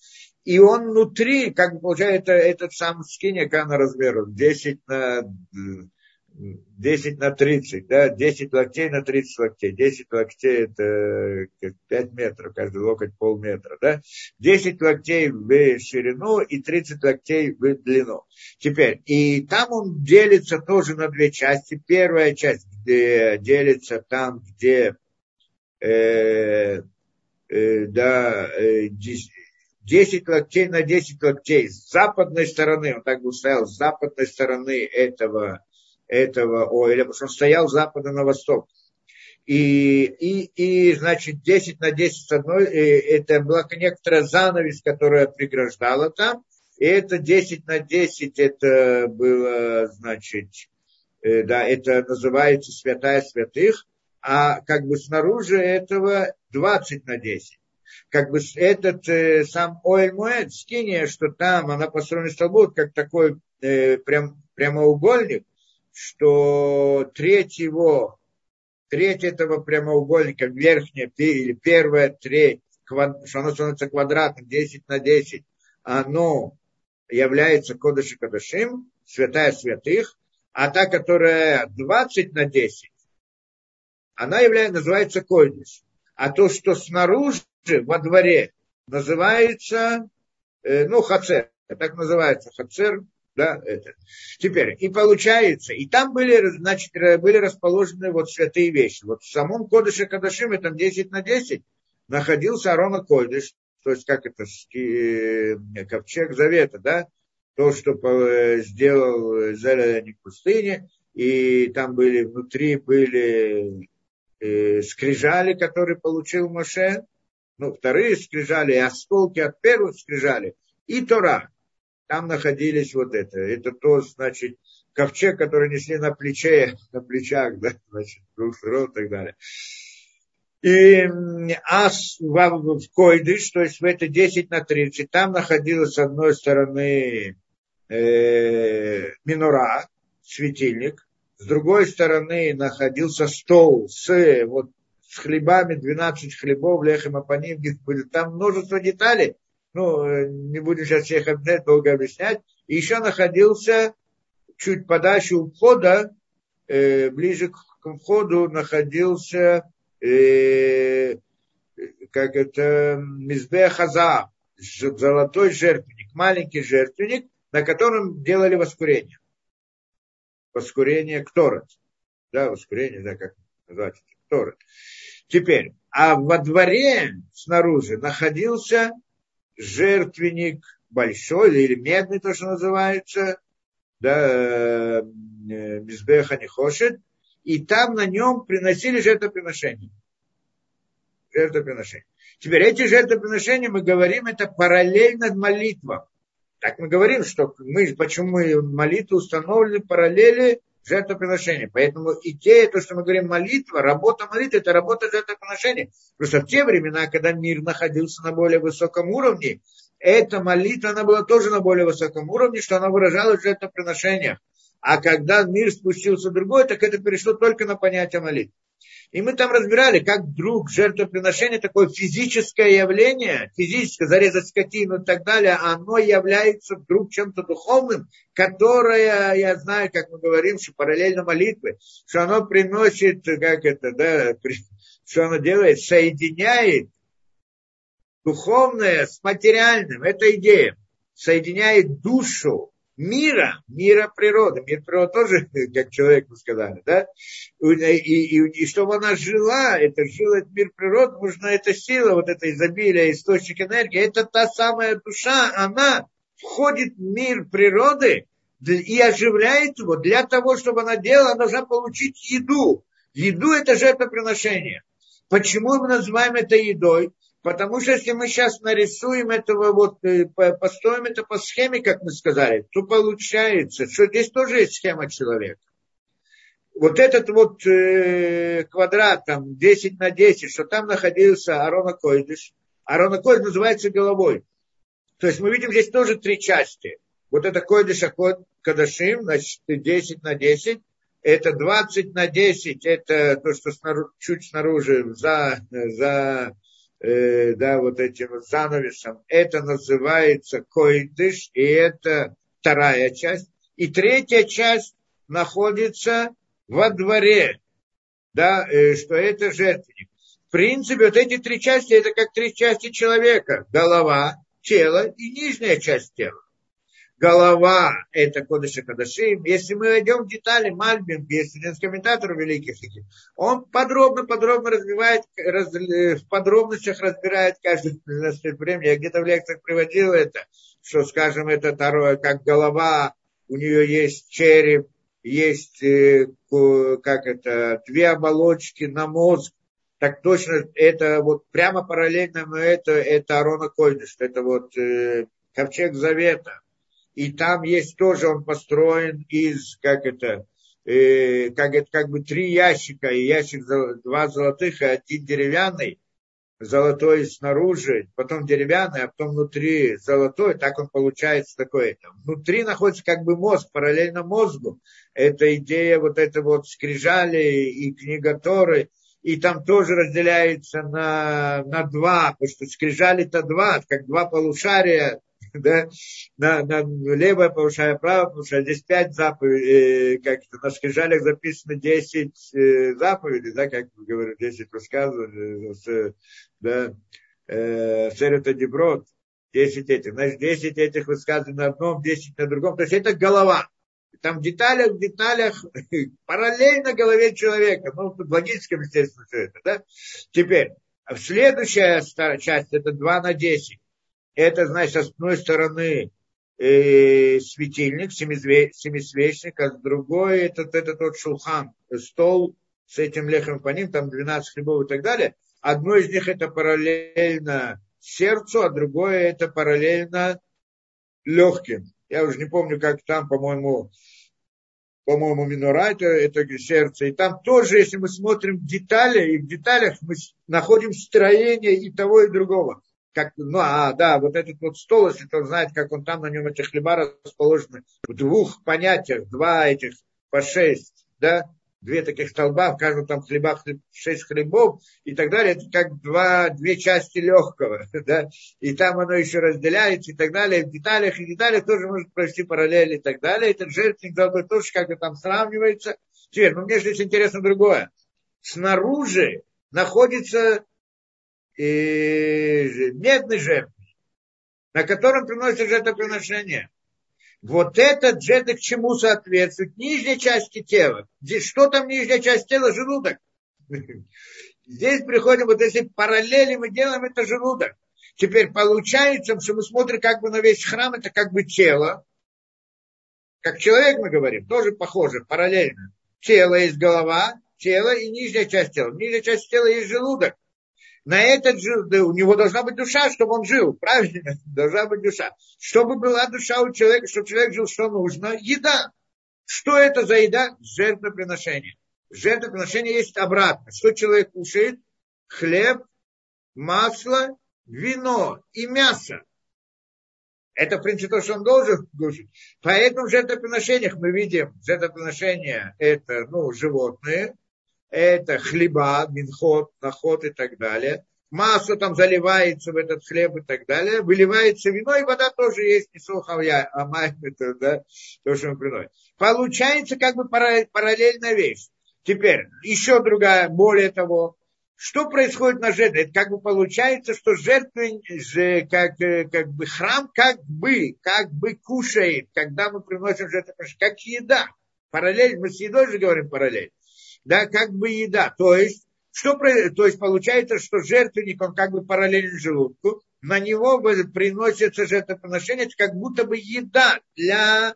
и он внутри, как получается, этот сам скиня, как на размером, 10 на 10 на 30, да, 10 локтей на 30 локтей. 10 локтей это 5 метров, каждый локоть полметра, да. 10 локтей в ширину и 30 локтей в длину. Теперь, и там он делится тоже на две части. Первая часть где делится там, где э, э, да, э, 10 локтей на 10 локтей. С западной стороны, он так бы стоял, с западной стороны этого этого Оэля, потому что он стоял с запада на восток. И, и, и, значит, 10 на 10 с одной, это была некоторая занавес, которая преграждала там, и это 10 на 10, это было, значит, э, да, это называется святая святых, а как бы снаружи этого 20 на 10. Как бы этот э, сам Оэль Муэд, скиния, что там она построена из столбов, как такой э, прям, прямоугольник, что треть его, треть этого прямоугольника, верхняя или первая треть, что оно становится квадратным, 10 на 10, оно является Кодыши Кадышим, святая святых, а та, которая 20 на 10, она является, называется Койдыш. А то, что снаружи, во дворе, называется, э, ну, Хацер, так называется, Хацер, да, это. Теперь, и получается, и там были, значит, были расположены вот святые вещи. Вот в самом Кодыше Кадашиме, там 10 на 10, находился Арона Койдыш, то есть как это, э, ковчег завета, да, то, что сделал Зеленик в пустыне, и там были, внутри были э, скрижали, которые получил Моше, ну, вторые скрижали, и осколки от первых скрижали, и Тора там находились вот это. Это то, значит, ковчег, который несли на плече, на плечах, да, значит, двух сторон и так далее. И ас в, в Койдыш, то есть в это 10 на 30, там находилась с одной стороны э, минура, светильник, с другой стороны находился стол с, вот, с хлебами, 12 хлебов, лехем апаним, там множество деталей, ну, э, не будем сейчас всех объяснять, долго объяснять, и еще находился чуть подальше у входа, э, ближе к, к входу находился, э, как это, Мизбе Хаза, золотой жертвенник, маленький жертвенник, на котором делали воскурение. Воскурение Кторет. Да, воскурение, да, как назвать это. Теперь, а во дворе снаружи находился жертвенник большой или медный, то, что называется, да, э, Мизбеха не хочет, и там на нем приносили жертвоприношения. Жертвоприношения. Теперь эти жертвоприношения, мы говорим, это параллельно молитвам. Так мы говорим, что мы, почему мы молитву установлены параллели жертвоприношения. Поэтому идея, то, что мы говорим молитва, работа молитвы, это работа жертвоприношения. Что в те времена, когда мир находился на более высоком уровне, эта молитва, она была тоже на более высоком уровне, что она выражалась в жертвоприношениях. А когда мир спустился в другой, так это перешло только на понятие молитвы. И мы там разбирали, как вдруг жертвоприношение, такое физическое явление, физическое, зарезать скотину и так далее, оно является вдруг чем-то духовным, которое, я знаю, как мы говорим, что параллельно молитве, что оно приносит, как это, да, что оно делает, соединяет духовное с материальным. Это идея. Соединяет душу мира, мира природы. Мир природы тоже, как человек мы сказали, да? И, и, и, чтобы она жила, это жил этот мир природы, нужна эта сила, вот это изобилие, источник энергии, это та самая душа, она входит в мир природы и оживляет его. Для того, чтобы она делала, она должна получить еду. Еду это жертвоприношение. Почему мы называем это едой? Потому что если мы сейчас нарисуем этого, вот, э, построим это по схеме, как мы сказали, то получается, что здесь тоже есть схема человека. Вот этот вот э, квадрат, там, 10 на 10, что там находился Арона Койдыш. Арона Койдыш называется головой. То есть мы видим здесь тоже три части. Вот это Койдыш Акод Кадашим, значит, 10 на 10. Это 20 на 10, это то, что снаружи, чуть снаружи за, за э, да, вот этим занавесом, это называется койдыш, и это вторая часть. И третья часть находится во дворе, да, э, что это жертвенник. В принципе, вот эти три части, это как три части человека. Голова, тело и нижняя часть тела голова – это Кодыша Кадашим. Если мы войдем в детали, Мальбин, есть один из комментаторов великих, он подробно-подробно разбивает, раз, э, в подробностях разбирает каждый время. Я где-то в лекциях приводил это, что, скажем, это второе, как голова, у нее есть череп, есть, э, как это, две оболочки на мозг, так точно это вот прямо параллельно но это, это Арона Койдыш, это вот э, ковчег Завета и там есть тоже, он построен из, как это, э, как, это, как бы три ящика, и ящик два золотых и один деревянный, золотой снаружи, потом деревянный, а потом внутри золотой, так он получается такой. Внутри находится как бы мозг, параллельно мозгу. Это идея вот это вот скрижали и книга Торы, и там тоже разделяется на, на два, потому что скрижали-то два, как два полушария, да, на, на левое повышая правое повышая. Здесь пять заповедей, э, как это, на скрижалях записано 10 э, заповедей, да, как говорю, 10 рассказов, э, да, э, Серета Деброд, 10 этих. Значит, 10 этих высказано на одном, 10 на другом. То есть это голова. Там в деталях, в деталях, параллельно голове человека. Ну, в логическом, естественно, все это, да. Теперь, следующая часть, это 2 на 10 это, значит, с одной стороны э, светильник, семисвечник, а с другой этот, этот вот шулхан, стол с этим лехом по ним, там 12 хлебов и так далее. Одно из них это параллельно сердцу, а другое это параллельно легким. Я уже не помню, как там, по-моему, по-моему, минора, это, это сердце. И там тоже, если мы смотрим детали, и в деталях мы находим строение и того, и другого как, ну, а, да, вот этот вот стол, если кто знает, как он там на нем эти хлеба расположены, в двух понятиях, два этих по шесть, да, две таких столба, в каждом там хлебах шесть хлебов и так далее, это как два, две части легкого, да, и там оно еще разделяется и так далее, в деталях и деталях тоже может провести параллели и так далее, этот жертвенник золотой тоже как-то там сравнивается. Теперь, ну, мне здесь интересно другое. Снаружи находится и медный жертвенник, на котором приносят жертвоприношение. Вот этот жертва к чему соответствует? Нижней части тела. Здесь что там нижняя часть тела? Желудок. Здесь приходим, вот если параллели мы делаем, это желудок. Теперь получается, что мы смотрим как бы на весь храм, это как бы тело. Как человек мы говорим, тоже похоже, параллельно. Тело есть голова, тело и нижняя часть тела. Нижняя часть тела есть желудок. На этот же, у него должна быть душа, чтобы он жил, правильно? Должна быть душа. Чтобы была душа у человека, чтобы человек жил, что нужно? Еда. Что это за еда? Жертвоприношение. Жертвоприношение есть обратно. Что человек кушает? Хлеб, масло, вино и мясо. Это, в принципе, то, что он должен кушать. Поэтому в жертвоприношениях мы видим, жертвоприношения – это ну, животные, это хлеба, минхот, наход и так далее. Масло там заливается в этот хлеб и так далее. Выливается вино, и вода тоже есть, не суховья, а майм это, да, то, что мы приносим. Получается как бы параллельная вещь. Теперь, еще другая, более того, что происходит на жертве? Это как бы получается, что жертвы, как, э, как бы храм как бы, как бы кушает, когда мы приносим жертву, как еда. Параллель, мы с едой же говорим параллель. Да, как бы еда. То есть, что, то есть получается, что жертвенник, он как бы параллелен желудку, на него приносится жертвоприношение, это как будто бы еда для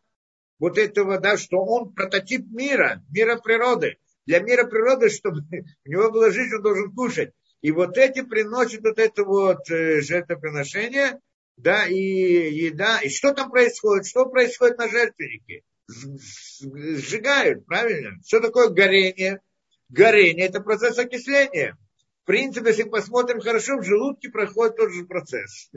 вот этого, да, что он прототип мира, мира природы для мира природы, чтобы у него была жизнь, он должен кушать. И вот эти приносят вот это вот э, жертвоприношение, да, и еда. И что там происходит? Что происходит на жертвеннике? Сжигают, правильно? Что такое горение? Горение – это процесс окисления. В принципе, если посмотрим хорошо, в желудке проходит тот же процесс.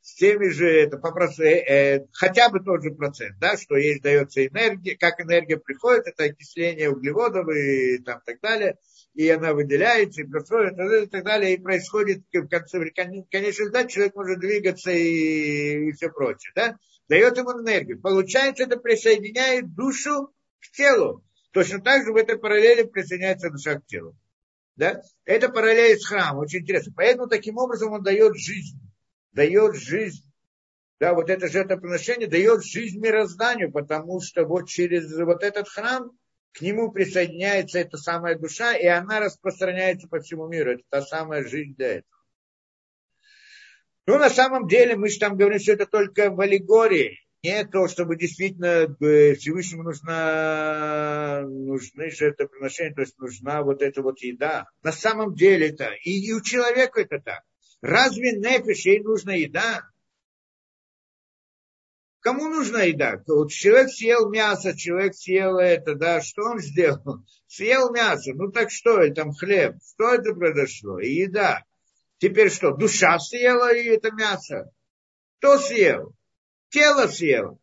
С теми же, это по процесс, э, хотя бы тот же процесс, да, что есть, дается энергия, как энергия приходит, это окисление углеводов и там так далее, и она выделяется, и происходит, и так далее, и происходит в конце, конечно, да, человек может двигаться и, и все прочее, да, дает ему энергию. Получается, это присоединяет душу к телу. Точно так же в этой параллели присоединяется душа к телу. Да? Это параллель с храмом, очень интересно. Поэтому таким образом он дает жизнь. Дает жизнь. Да, вот это жертвоприношение дает жизнь мирозданию, потому что вот через вот этот храм к нему присоединяется эта самая душа, и она распространяется по всему миру. Это та самая жизнь для этого. Ну, на самом деле, мы же там говорим, что это только в аллегории не то, чтобы действительно э, Всевышнему нужна, нужны жертвоприношения, то есть нужна вот эта вот еда. На самом деле это, и, и у человека это так. Разве нефиш, ей нужна еда? Кому нужна еда? Вот человек съел мясо, человек съел это, да, что он сделал? Съел мясо, ну так что, это там хлеб, что это произошло? И еда. Теперь что, душа съела и это мясо? Кто съел? тело съел.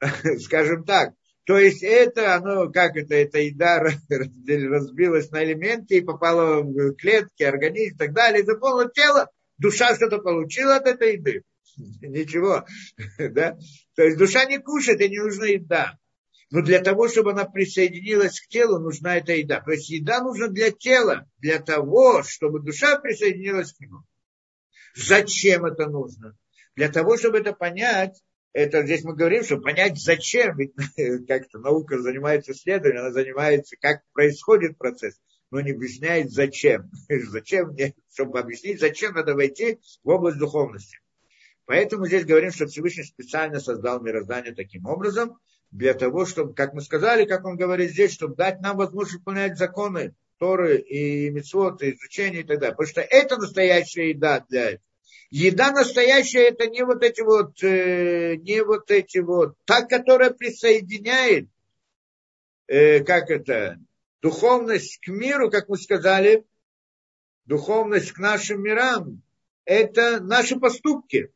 Скажем так. То есть это, оно, как это, эта еда разбилась на элементы и попала в клетки, организм и так далее, и заполнила тело, душа что-то получила от этой еды. Ничего. Да? То есть душа не кушает, и не нужна еда. Но для того, чтобы она присоединилась к телу, нужна эта еда. То есть еда нужна для тела, для того, чтобы душа присоединилась к нему. Зачем это нужно? Для того, чтобы это понять, это здесь мы говорим, чтобы понять, зачем, ведь как-то наука занимается исследованием, она занимается, как происходит процесс, но не объясняет, зачем. зачем мне, чтобы объяснить, зачем надо войти в область духовности. Поэтому здесь говорим, что Всевышний специально создал мироздание таким образом, для того, чтобы, как мы сказали, как он говорит здесь, чтобы дать нам возможность выполнять законы Торы и Митцвот, и изучение и так далее. Потому что это настоящая еда для этого. Еда настоящая это не вот эти вот, э, не вот эти вот, та, которая присоединяет, э, как это, духовность к миру, как мы сказали, духовность к нашим мирам, это наши поступки.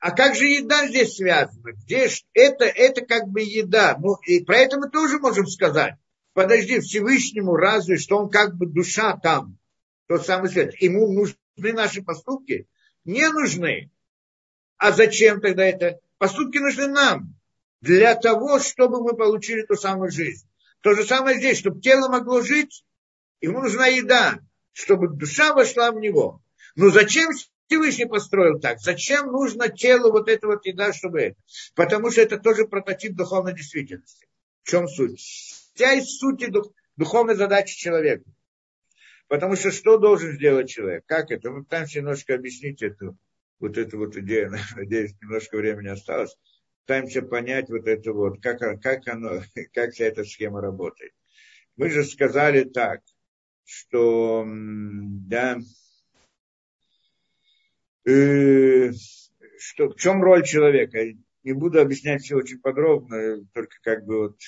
А как же еда здесь связана? Где это, это как бы еда. Ну, и про это мы тоже можем сказать. Подожди, Всевышнему разве, что он как бы душа там, тот самый свет. Ему нужны наши поступки не нужны. А зачем тогда это? Поступки нужны нам. Для того, чтобы мы получили ту самую жизнь. То же самое здесь, чтобы тело могло жить, ему нужна еда, чтобы душа вошла в него. Но зачем Всевышний построил так? Зачем нужно телу вот эта вот еда, чтобы это? Потому что это тоже прототип духовной действительности. В чем суть? Вся из сути дух, духовной задачи человека. Потому что что должен сделать человек? Как это? Мы пытаемся немножко объяснить эту, вот эту вот идею. Надеюсь, немножко времени осталось. Пытаемся понять вот это вот, как, как, оно, как вся эта схема работает. Мы же сказали так, что, да, что, в чем роль человека. Не буду объяснять все очень подробно, только как бы вот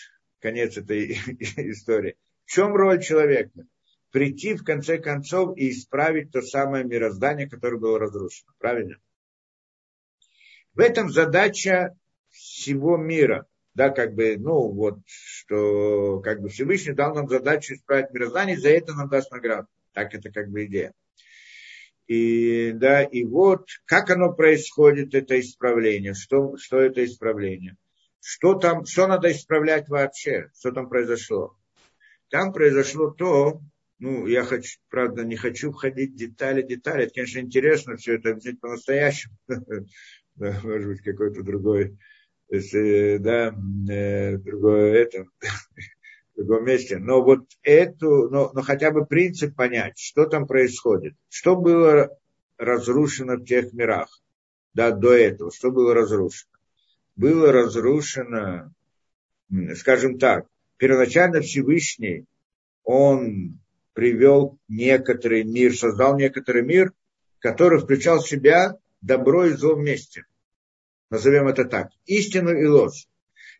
конец этой истории. В чем роль человека? Прийти в конце концов и исправить то самое мироздание, которое было разрушено. Правильно? В этом задача всего мира. Да, как бы, ну, вот, что как бы Всевышний дал нам задачу исправить мироздание, за это нам даст награду. Так это как бы идея. И, да, и вот как оно происходит, это исправление, что, что это исправление. Что там, что надо исправлять вообще, что там произошло. Там произошло то, ну, я хочу, правда, не хочу входить в детали, детали. Это, конечно, интересно все это объяснить по-настоящему. Может быть, какой-то другой, если, да, э, другое это, в другом месте. Но вот эту, но, но хотя бы принцип понять, что там происходит. Что было разрушено в тех мирах, да, до этого, что было разрушено. Было разрушено, скажем так, первоначально Всевышний, он привел некоторый мир, создал некоторый мир, который включал в себя добро и зло вместе. Назовем это так. Истину и ложь.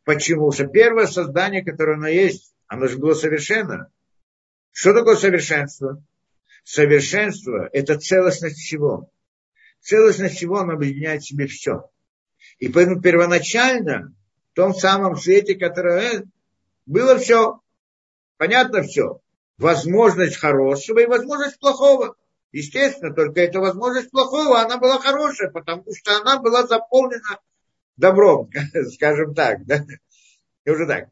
Почему? Что первое создание, которое оно есть, оно же было совершенно. Что такое совершенство? Совершенство – это целостность всего. Целостность всего, она объединяет в себе все. И поэтому первоначально, в том самом свете, которое было все, понятно все. Возможность хорошего и возможность плохого. Естественно, только эта возможность плохого, она была хорошая, потому что она была заполнена добром, скажем так. Да? Уже так.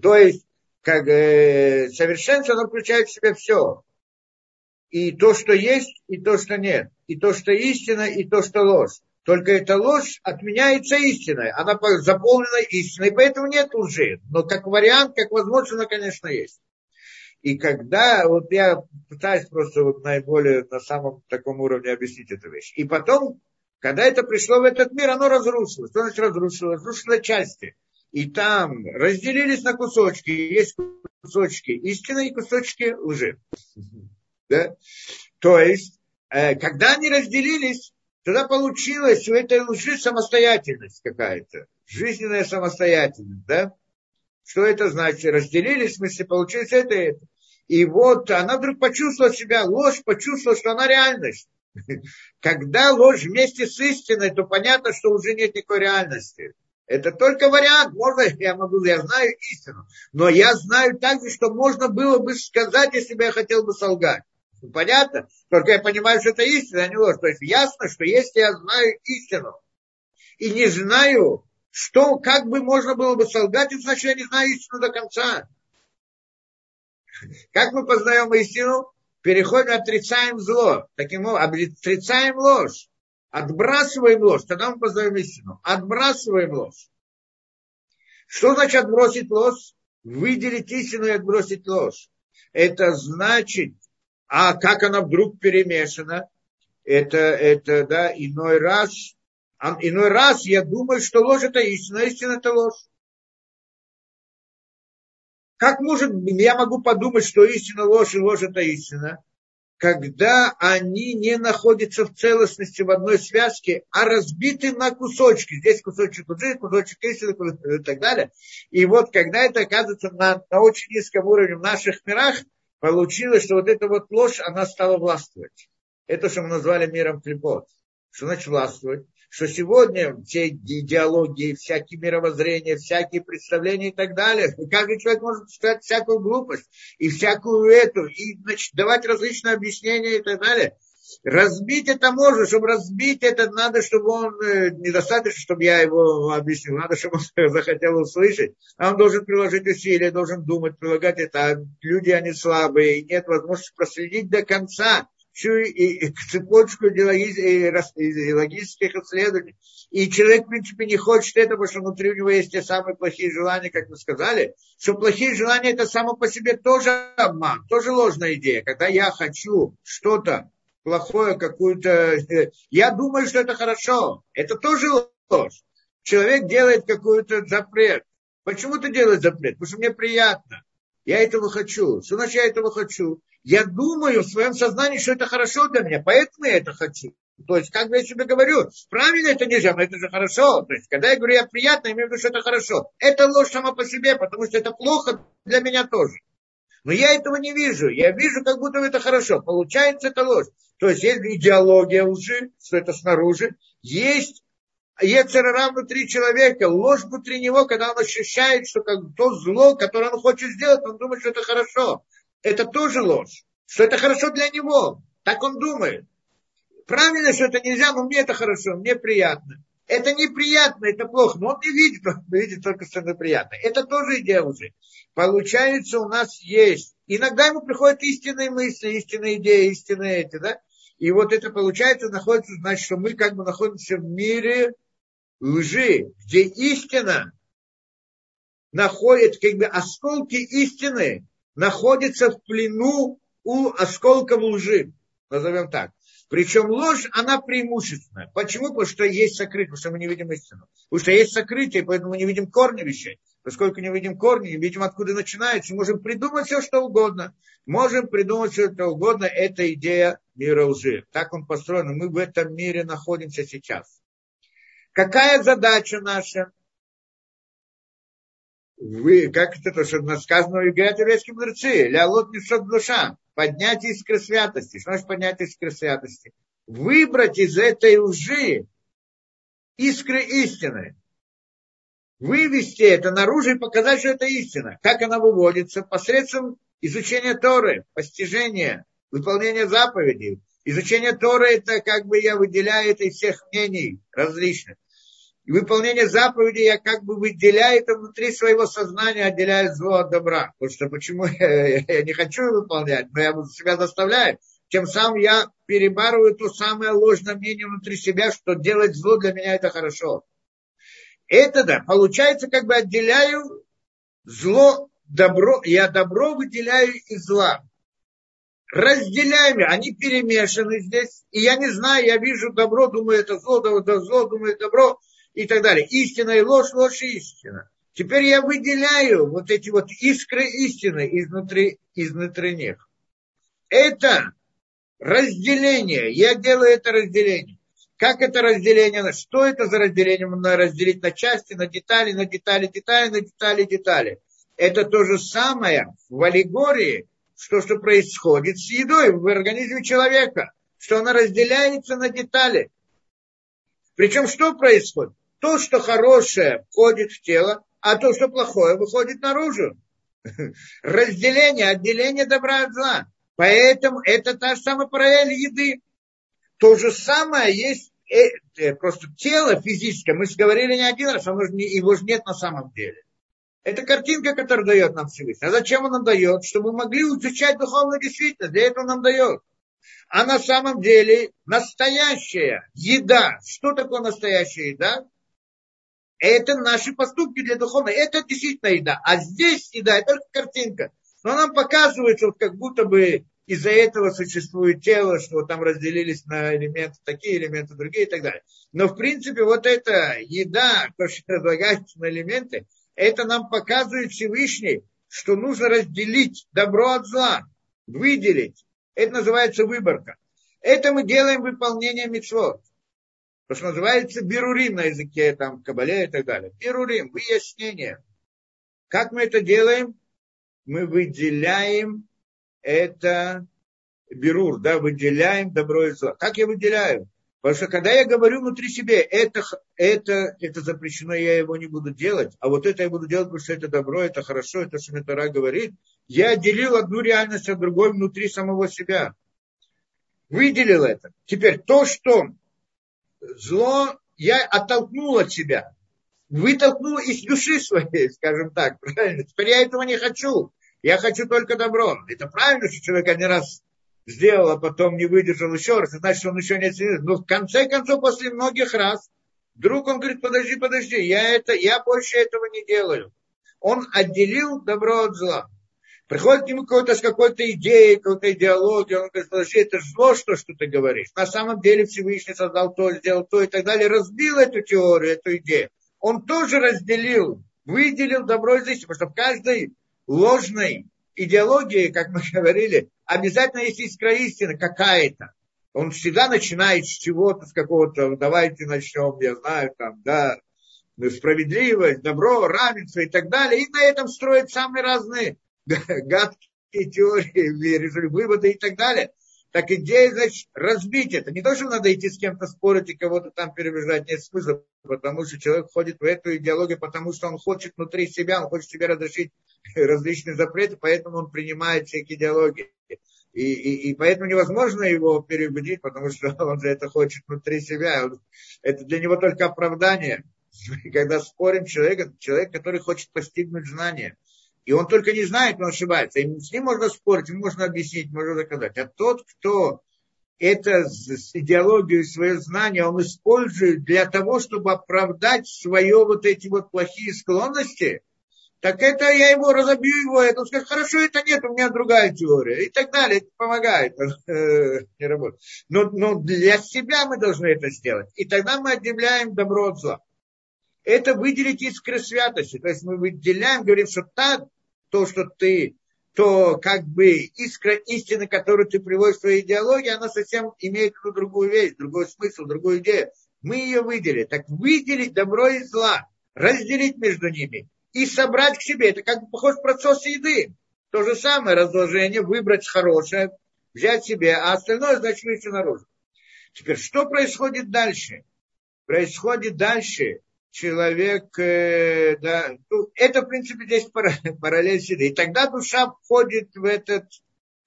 То есть как э, совершенство, оно включает в себя все. И то, что есть, и то, что нет. И то, что истина, и то, что ложь. Только эта ложь отменяется истиной. Она заполнена истиной, поэтому нет лжи. Но как вариант, как возможность, она, конечно, есть. И когда, вот я пытаюсь просто вот наиболее на самом таком уровне объяснить эту вещь. И потом, когда это пришло в этот мир, оно разрушилось. Что значит разрушилось? Разрушило части и там разделились на кусочки. Есть кусочки истины и кусочки лжи. Да? То есть, э, когда они разделились, тогда получилась у этой лжи самостоятельность какая-то. Жизненная самостоятельность. Да? Что это значит? Разделились, в смысле, получилось это и это. И вот она вдруг почувствовала себя, ложь почувствовала, что она реальность. Когда ложь вместе с истиной, то понятно, что уже нет никакой реальности. Это только вариант. Можно, я могу, я знаю истину. Но я знаю также, что можно было бы сказать, если бы я хотел бы солгать. Понятно? Только я понимаю, что это истина, а не ложь. То есть ясно, что если я знаю истину и не знаю, что, как бы можно было бы солгать, это значит, я не знаю истину до конца. Как мы познаем истину? Переходим, отрицаем зло. Таким образом, отрицаем ложь. Отбрасываем ложь, тогда мы познаем истину. Отбрасываем ложь. Что значит отбросить ложь? Выделить истину и отбросить ложь. Это значит, а как она вдруг перемешана? Это, это, да, иной раз, иной раз я думаю, что ложь это истина, а истина это ложь. Как может, я могу подумать, что истина ложь и ложь это истина? Когда они не находятся в целостности в одной связке, а разбиты на кусочки. Здесь кусочек лжи, кусочек истины и так далее. И вот когда это оказывается на, на очень низком уровне в наших мирах, получилось, что вот эта вот ложь, она стала властвовать. Это, что мы назвали миром клепот. Что значит властвовать? Что сегодня все идеологии, всякие мировоззрения, всякие представления и так далее, каждый человек может сказать всякую глупость и всякую эту, и значит, давать различные объяснения и так далее. Разбить это можно, чтобы разбить это надо, чтобы он, э, недостаточно, чтобы я его объяснил, надо, чтобы он захотел услышать. А он должен приложить усилия, должен думать, прилагать это. А люди, они слабые, и нет возможности проследить до конца всю и, и цепочку логических исследований. И человек, в принципе, не хочет этого, потому что внутри у него есть те самые плохие желания, как мы сказали, что плохие желания это само по себе тоже обман, тоже ложная идея. Когда я хочу что-то плохое, какую-то... Э, я думаю, что это хорошо. Это тоже ложь. Человек делает какой-то запрет. Почему ты делаешь запрет? Потому что мне приятно. Я этого хочу. Что значит я этого хочу? Я думаю в своем сознании, что это хорошо для меня, поэтому я это хочу. То есть, как бы я себе говорю, правильно это нельзя, но это же хорошо. То есть, когда я говорю, я приятно, я имею в виду, что это хорошо. Это ложь сама по себе, потому что это плохо для меня тоже. Но я этого не вижу. Я вижу, как будто это хорошо. Получается, это ложь. То есть, есть идеология лжи, что это снаружи. Есть Ецерара внутри человека, ложь внутри него, когда он ощущает, что как то зло, которое он хочет сделать, он думает, что это хорошо. Это тоже ложь. Что это хорошо для него. Так он думает. Правильно, что это нельзя, но мне это хорошо, мне приятно. Это неприятно, это плохо, но он не видит, он видит только, что это приятно. Это тоже идея уже. Получается, у нас есть. Иногда ему приходят истинные мысли, истинные идеи, истинные эти, да? И вот это получается, находится, значит, что мы как бы находимся в мире лжи, где истина находит, как бы осколки истины находятся в плену у осколков лжи. Назовем так. Причем ложь, она преимущественная. Почему? Потому что есть сокрытие, потому что мы не видим истину. Потому что есть сокрытие, поэтому мы не видим корни вещей. Поскольку не видим корни, не видим, откуда начинается, можем придумать все, что угодно. Можем придумать все, что угодно. Это идея мира лжи. Так он построен. Мы в этом мире находимся сейчас. Какая задача наша? Вы, как это то, что сказано в Игре еврейские мудрецы, лялот несет душа, поднять искры святости. Что значит поднять искры святости? Выбрать из этой лжи искры истины. Вывести это наружу и показать, что это истина. Как она выводится? Посредством изучения Торы, постижения, выполнения заповедей. Изучение Торы это как бы я выделяю это из всех мнений различных. И выполнение заповедей я как бы выделяю это внутри своего сознания, отделяю зло от добра. Потому что почему я, не хочу выполнять, но я себя заставляю. Тем самым я перебарываю то самое ложное мнение внутри себя, что делать зло для меня это хорошо. Это да, получается, как бы отделяю зло, добро, я добро выделяю из зла. Разделяем, они перемешаны здесь, и я не знаю, я вижу добро, думаю, это зло, да, зло, думаю, добро, и так далее. Истина и ложь, ложь и истина. Теперь я выделяю вот эти вот искры истины изнутри, изнутри них. Это разделение. Я делаю это разделение. Как это разделение? Что это за разделение? Можно разделить на части, на детали, на детали, детали, на детали, детали. Это то же самое в аллегории, что, что происходит с едой в организме человека, что она разделяется на детали. Причем что происходит? То, что хорошее входит в тело, а то, что плохое, выходит наружу. Разделение, отделение добра от зла. Поэтому это та же самая параллель еды. То же самое есть э, э, просто тело физическое. Мы же говорили не один раз, оно же не, его же нет на самом деле. Это картинка, которую дает нам Всевышний. А зачем он нам дает? Чтобы мы могли изучать духовную действительность. Для этого нам дает. А на самом деле настоящая еда. Что такое настоящая еда? Это наши поступки для духовной. Это действительно еда. А здесь еда, это только картинка. Но нам показывается, вот как будто бы из-за этого существует тело, что там разделились на элементы такие, элементы другие и так далее. Но в принципе вот эта еда, то, что разлагается на элементы, это нам показывает Всевышний, что нужно разделить добро от зла, выделить. Это называется выборка. Это мы делаем выполнение митцвот. То, что называется берурим на языке, там, кабале и так далее. Берурим, выяснение. Как мы это делаем? Мы выделяем это берур, да, выделяем добро и зло. Как я выделяю? Потому что когда я говорю внутри себя, это, это, это запрещено, я его не буду делать, а вот это я буду делать, потому что это добро, это хорошо, это что Шмитара говорит, я отделил одну реальность от другой внутри самого себя. Выделил это. Теперь то, что зло я оттолкнул от себя. Вытолкнул из души своей, скажем так, правильно. Теперь я этого не хочу. Я хочу только добро. Это правильно, что человек один раз сделал, а потом не выдержал еще раз, значит, он еще не оценил. Но в конце концов, после многих раз, вдруг он говорит, подожди, подожди, я, это, я больше этого не делаю. Он отделил добро от зла. Приходит к нему какой-то с какой-то идеей, какой-то идеологией, он говорит, подожди, это зло, что, что ты говоришь. На самом деле Всевышний создал то, сделал то и так далее, разбил эту теорию, эту идею. Он тоже разделил, выделил добро и зло, потому что в каждой ложной идеологии, как мы говорили, обязательно есть искра истины какая-то. Он всегда начинает с чего-то, с какого-то, давайте начнем, я знаю, там, да, справедливость, добро, равенство и так далее. И на этом строят самые разные гадкие теории, выводы и так далее. Так идея, значит, разбить это. Не то, что надо идти с кем-то спорить и кого-то там переубеждать, нет смысла, потому что человек входит в эту идеологию, потому что он хочет внутри себя, он хочет себе разрешить различные запреты, поэтому он принимает всякие идеологии. И, и, и поэтому невозможно его переубедить, потому что он же это хочет внутри себя. Это для него только оправдание. Когда спорим человека, человек, который хочет постигнуть знания. И он только не знает, он ошибается. И с ним можно спорить, можно объяснить, можно доказать. А тот, кто это идеологию, свое знание, он использует для того, чтобы оправдать свое вот эти вот плохие склонности, так это я его разобью его, это он скажет, хорошо, это нет, у меня другая теория, и так далее, это помогает, не работает. Но, но для себя мы должны это сделать, и тогда мы отделяем добро от зла. Это выделить искры святости, то есть мы выделяем, говорим, что так, то, что ты, то как бы искра истины, которую ты приводишь в свою идеологию, она совсем имеет другую вещь, другой смысл, другую идею. Мы ее выделили. Так выделить добро и зла, разделить между ними и собрать к себе. Это как бы похож процесс еды. То же самое разложение, выбрать хорошее, взять себе, а остальное, значит, выйти наружу. Теперь, что происходит дальше? Происходит дальше, человек, э, да, ну, это, в принципе, здесь параллель сюда. И тогда душа входит в этот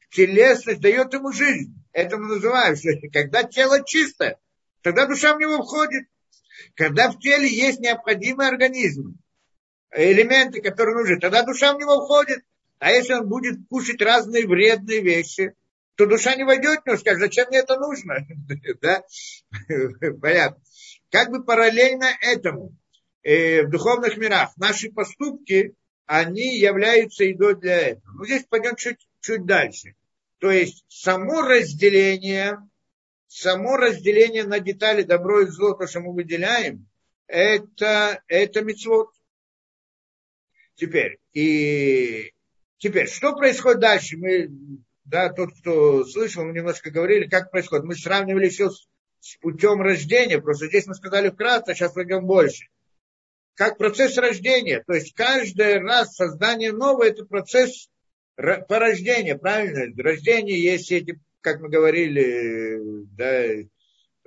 телесность, дает ему жизнь. Это мы называем, что когда тело чисто, тогда душа в него входит. Когда в теле есть необходимый организм, элементы, которые нужны, тогда душа в него входит. А если он будет кушать разные вредные вещи, то душа не войдет в него, скажет, зачем мне это нужно? да? Понятно как бы параллельно этому э, в духовных мирах наши поступки, они являются едой для этого. Но здесь пойдем чуть, чуть дальше. То есть само разделение, само разделение на детали добро и зло, то, что мы выделяем, это, это мецвод. Теперь, и теперь, что происходит дальше? Мы, да, тот, кто слышал, мы немножко говорили, как происходит. Мы сравнивали все с с путем рождения. Просто здесь мы сказали вкратце, сейчас пойдем больше. Как процесс рождения. То есть каждый раз создание нового – это процесс порождения, правильно? Рождение есть эти, как мы говорили, да,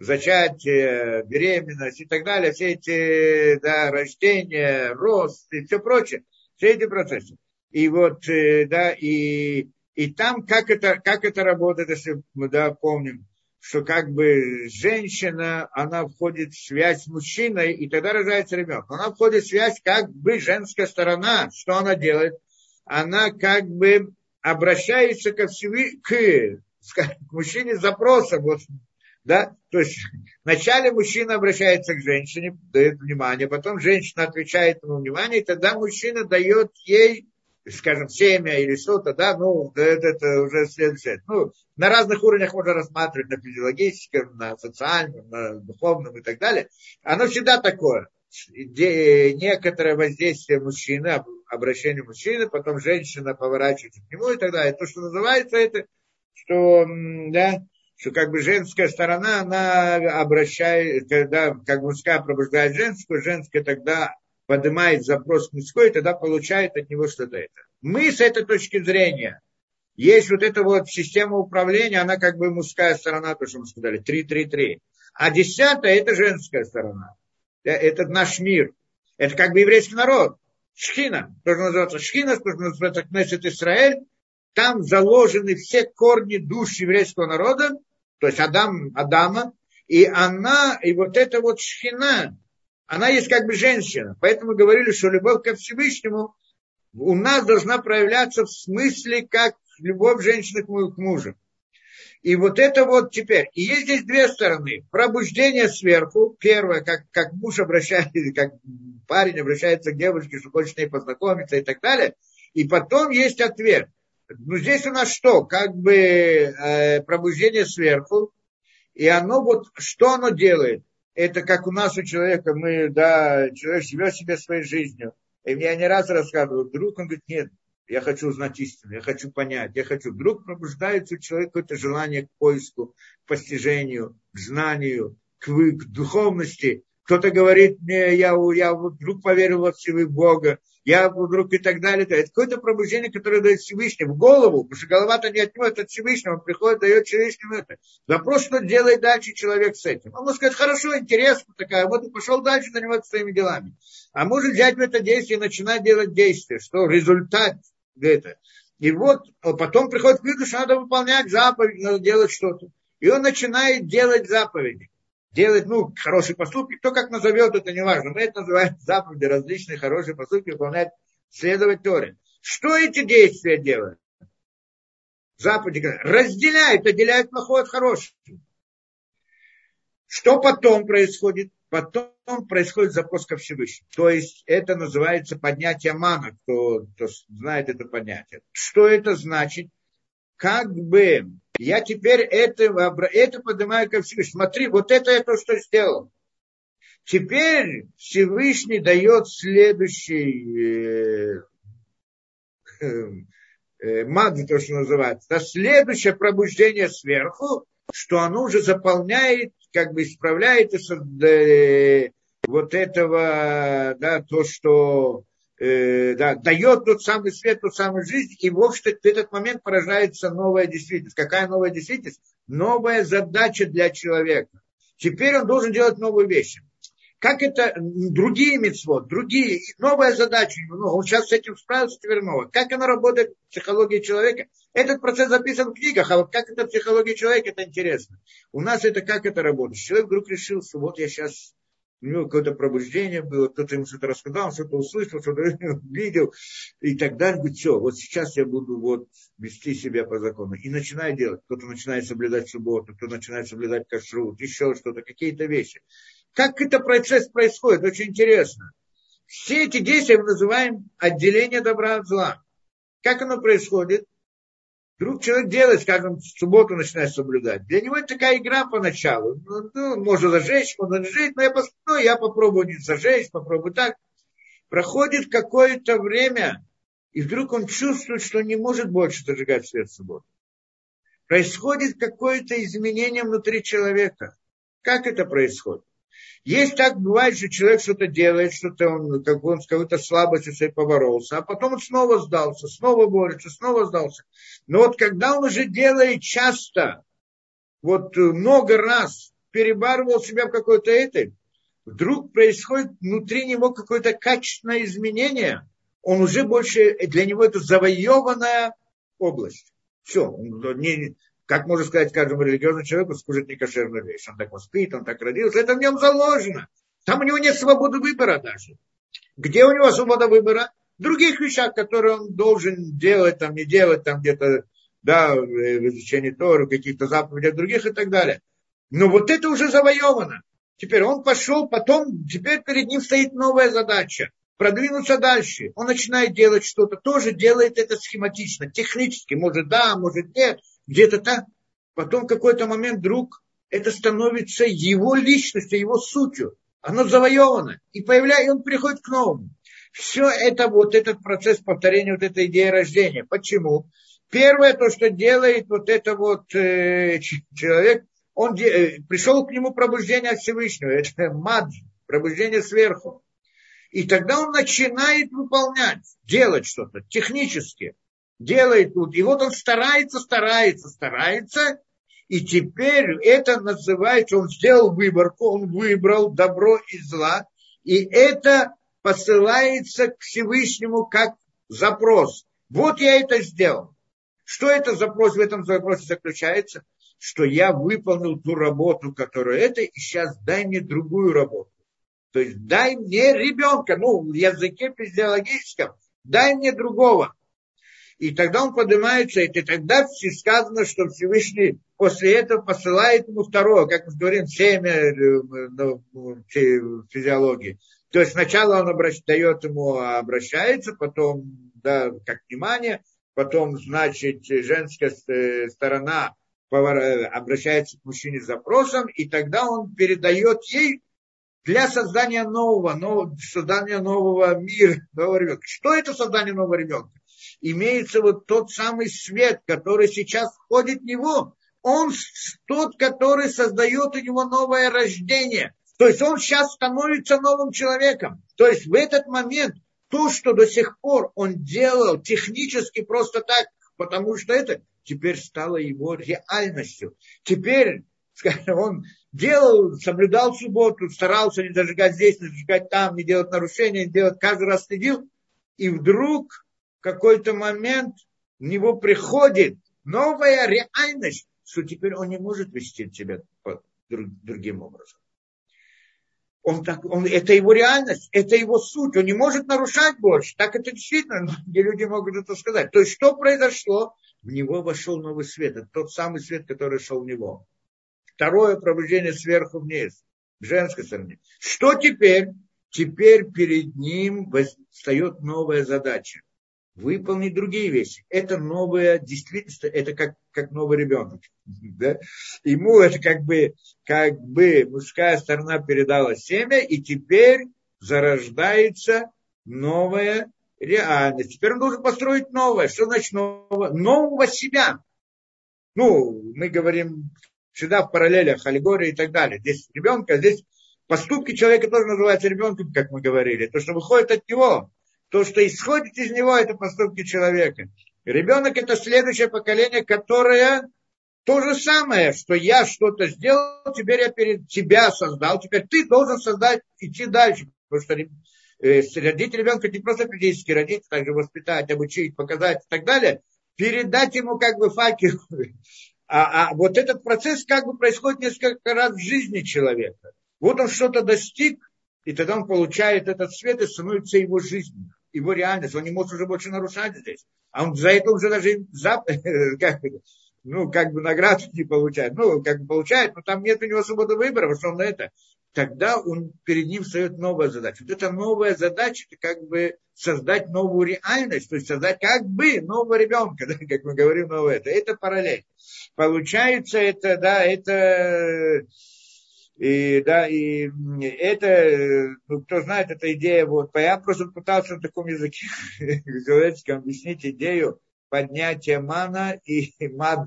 зачатие, беременность и так далее, все эти да, рождения, рост и все прочее, все эти процессы. И вот, э, да, и, и там, как это, как это работает, если мы да, помним, что как бы женщина, она входит в связь с мужчиной, и тогда рождается ребенок. Она входит в связь как бы женская сторона. Что она делает? Она как бы обращается ко всему, к, к мужчине с запросом. Вот, да? То есть вначале мужчина обращается к женщине, дает внимание, потом женщина отвечает ему внимание, и тогда мужчина дает ей скажем, семя или что-то, да, ну, это, это уже следующее. Ну, на разных уровнях можно рассматривать, на физиологическом, на социальном, на духовном и так далее. Оно всегда такое. Некоторое воздействие мужчины, обращение мужчины, потом женщина поворачивается к нему и так далее. То, что называется это, что, да, что как бы женская сторона, она обращает, когда как мужская пробуждает женскую, женская тогда поднимает запрос мужской, тогда получает от него что-то это. Мы с этой точки зрения, есть вот эта вот система управления, она как бы мужская сторона, то, что мы сказали, 3-3-3. А десятая – это женская сторона. Э, это наш мир. Это как бы еврейский народ. Шхина, то, что называется Шхина, то, что называется Кнессет Израиль. Там заложены все корни душ еврейского народа, то есть Адам, Адама, и она, и вот эта вот шхина, она есть как бы женщина. Поэтому говорили, что любовь ко Всевышнему у нас должна проявляться в смысле, как любовь женщины к мужу. И вот это вот теперь. И есть здесь две стороны. Пробуждение сверху. Первое, как, как муж обращается, как парень обращается к девушке, что хочет с ней познакомиться и так далее. И потом есть ответ. Ну, здесь у нас что? Как бы э, пробуждение сверху. И оно вот, что оно делает? Это как у нас у человека, мы, да, человек живет себе своей жизнью. И мне не раз рассказывают, вдруг он говорит, нет, я хочу узнать истину, я хочу понять, я хочу. Вдруг пробуждается у человека какое-то желание к поиску, к постижению, к знанию, к, к духовности. Кто-то говорит мне, я, я вдруг поверил во всего Бога, я вдруг и так далее. Это какое-то пробуждение, которое дает Всевышний в голову, потому что голова-то не от него, это от Всевышнего, он приходит, дает Всевышнему это. Вопрос, что делает дальше человек с этим. Он может сказать, хорошо, интересно такая, вот и пошел дальше заниматься своими делами. А может взять в это действие и начинать делать действие, что результат это. И вот потом приходит к что надо выполнять заповедь, надо делать что-то. И он начинает делать заповеди делать, ну, хорошие поступки, кто как назовет, это не важно. Мы это называем заповеди, различные хорошие поступки, выполнять, следовать Торе. Что эти действия делают? Заповеди разделяют, отделяют плохое от хорошего. Что потом происходит? Потом происходит запрос ко Всевышнему. То есть это называется поднятие мана, кто, кто знает это понятие. Что это значит? Как бы я теперь это, это поднимаю ко Всевышнему. Смотри, вот это я то, что сделал. Теперь Всевышний дает следующий э, э, маг, то, что называется, да, следующее пробуждение сверху, что оно уже заполняет, как бы исправляет э, вот этого, да, то, что э, да, дает тот самый свет, тот самый жизнь, и в общем в этот момент поражается новая действительность. Какая новая действительность? Новая задача для человека. Теперь он должен делать новые вещи. Как это другие мецвод, другие, новая задача, ну, он сейчас с этим справился, теперь новая. Как она работает в психологии человека? Этот процесс записан в книгах, а вот как это в психологии человека, это интересно. У нас это как это работает? Человек вдруг решил, что вот я сейчас у него какое-то пробуждение было, кто-то ему что-то рассказал, что-то услышал, что-то видел, и далее. Говорит, все, вот сейчас я буду вот вести себя по закону. И начинает делать. Кто-то начинает соблюдать субботу, кто-то начинает соблюдать кашрут, еще что-то, какие-то вещи. Как это процесс происходит? Очень интересно. Все эти действия мы называем отделение добра от зла. Как оно происходит? Вдруг человек делает, скажем, в субботу начинает соблюдать. Для него это такая игра поначалу. Ну, ну, можно зажечь, можно зажечь, но я, ну, я попробую не зажечь, попробую так. Проходит какое-то время, и вдруг он чувствует, что не может больше зажигать свет в субботу. Происходит какое-то изменение внутри человека. Как это происходит? Есть так, бывает, что человек что-то делает, что-то он, как он с какой-то слабостью своей поборолся, а потом он снова сдался, снова борется, снова сдался. Но вот когда он уже делает часто, вот много раз перебарывал себя в какой-то этой, вдруг происходит внутри него какое-то качественное изменение, он уже больше, для него это завоеванная область. Все, не, как можно сказать каждому религиозному человеку, скушать некошерную вещь. Он так воспитан, он так родился. Это в нем заложено. Там у него нет свободы выбора даже. Где у него свобода выбора? В других вещах, которые он должен делать, там, не делать, там где-то, да, в изучении Торы, каких-то заповедей других и так далее. Но вот это уже завоевано. Теперь он пошел, потом, теперь перед ним стоит новая задача. Продвинуться дальше. Он начинает делать что-то, тоже делает это схематично, технически. Может да, может нет где-то так. Потом в какой-то момент вдруг это становится его личностью, его сутью. Оно завоевано. И появляется, и он приходит к новому. Все это, вот этот процесс повторения вот этой идеи рождения. Почему? Первое, то, что делает вот это вот э, человек, он де, э, пришел к нему пробуждение от Всевышнего. Это мадж, пробуждение сверху. И тогда он начинает выполнять, делать что-то технически делает тут. И вот он старается, старается, старается. И теперь это называется, он сделал выборку, он выбрал добро и зла. И это посылается к Всевышнему как запрос. Вот я это сделал. Что это запрос в этом запросе заключается? Что я выполнил ту работу, которую это, и сейчас дай мне другую работу. То есть дай мне ребенка, ну, в языке физиологическом, дай мне другого и тогда он поднимается, и тогда сказано, что Всевышний после этого посылает ему второе, как мы говорим, семя э, ну, физиологии. То есть сначала он обращ, дает ему, обращается, потом, да, как внимание, потом, значит, женская э, сторона обращается к мужчине с запросом, и тогда он передает ей для создания нового, нового создания нового мира, нового ребенка. Что это создание нового ребенка? Имеется вот тот самый свет, который сейчас входит в него. Он тот, который создает у него новое рождение. То есть он сейчас становится новым человеком. То есть в этот момент то, что до сих пор он делал технически просто так, потому что это теперь стало его реальностью. Теперь, скажем, он делал, соблюдал субботу, старался не зажигать здесь, не зажигать там, не делать нарушения, не делать, каждый раз следил. И вдруг в какой-то момент в него приходит новая реальность, что теперь он не может вести себя другим образом. Он так, он, это его реальность, это его суть, он не может нарушать больше. Так это действительно, где люди могут это сказать. То есть что произошло? В него вошел новый свет, это тот самый свет, который шел в него. Второе пробуждение сверху вниз, в женской стороне. Что теперь? Теперь перед ним встает новая задача выполнить другие вещи. Это новая действительность, это как, как новый ребенок. Да? Ему это как бы, как бы мужская сторона передала семя, и теперь зарождается новая реальность. Теперь он должен построить новое. Что значит новое? Нового себя. Ну, мы говорим всегда в параллелях, аллегории и так далее. Здесь ребенка, здесь поступки человека тоже называются ребенком, как мы говорили. То, что выходит от него. То, что исходит из него, это поступки человека. Ребенок это следующее поколение, которое то же самое, что я что-то сделал, теперь я перед тебя создал, теперь ты должен создать, идти дальше. Потому что э, родить ребенка не просто физически родить, также воспитать, обучить, показать и так далее, передать ему как бы факел. А, а вот этот процесс как бы происходит несколько раз в жизни человека. Вот он что-то достиг, и тогда он получает этот свет и становится его жизнью его реальность, он не может уже больше нарушать здесь. А он за это уже даже за, как, ну, как бы награду не получает. Ну, как бы получает, но там нет у него свободы выбора, потому что он на это. Тогда он, перед ним встает новая задача. Вот эта новая задача, это как бы создать новую реальность, то есть создать как бы нового ребенка, да, как мы говорим, новое. Это, это параллель. Получается, это, да, это и, да, и это, ну, кто знает, эта идея, вот, я просто пытался на таком языке человеческом объяснить идею поднятия мана и мад,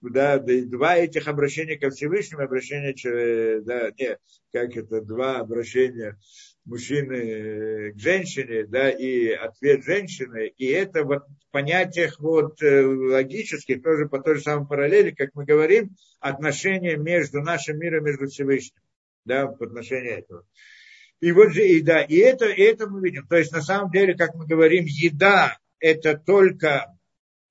да, два этих обращения ко Всевышнему, обращение, да, не, как это, два обращения мужчины к женщине, да, и ответ женщины, и это вот в понятиях вот э, логических, тоже по той же самой параллели, как мы говорим, отношения между нашим миром, между Всевышним, да, по отношению этого. И вот же, и да, и это, и это мы видим. То есть, на самом деле, как мы говорим, еда – это только,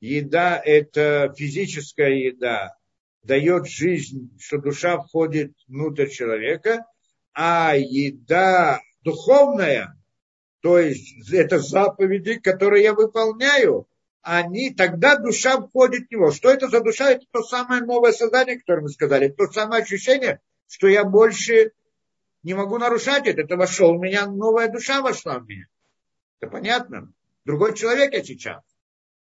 еда – это физическая еда, дает жизнь, что душа входит внутрь человека, а еда духовная, то есть это заповеди, которые я выполняю, они, тогда душа входит в него. Что это за душа? Это то самое новое создание, которое мы сказали. То самое ощущение, что я больше не могу нарушать это. Это вошел у меня, новая душа вошла в меня. Это понятно? Другой человек я сейчас.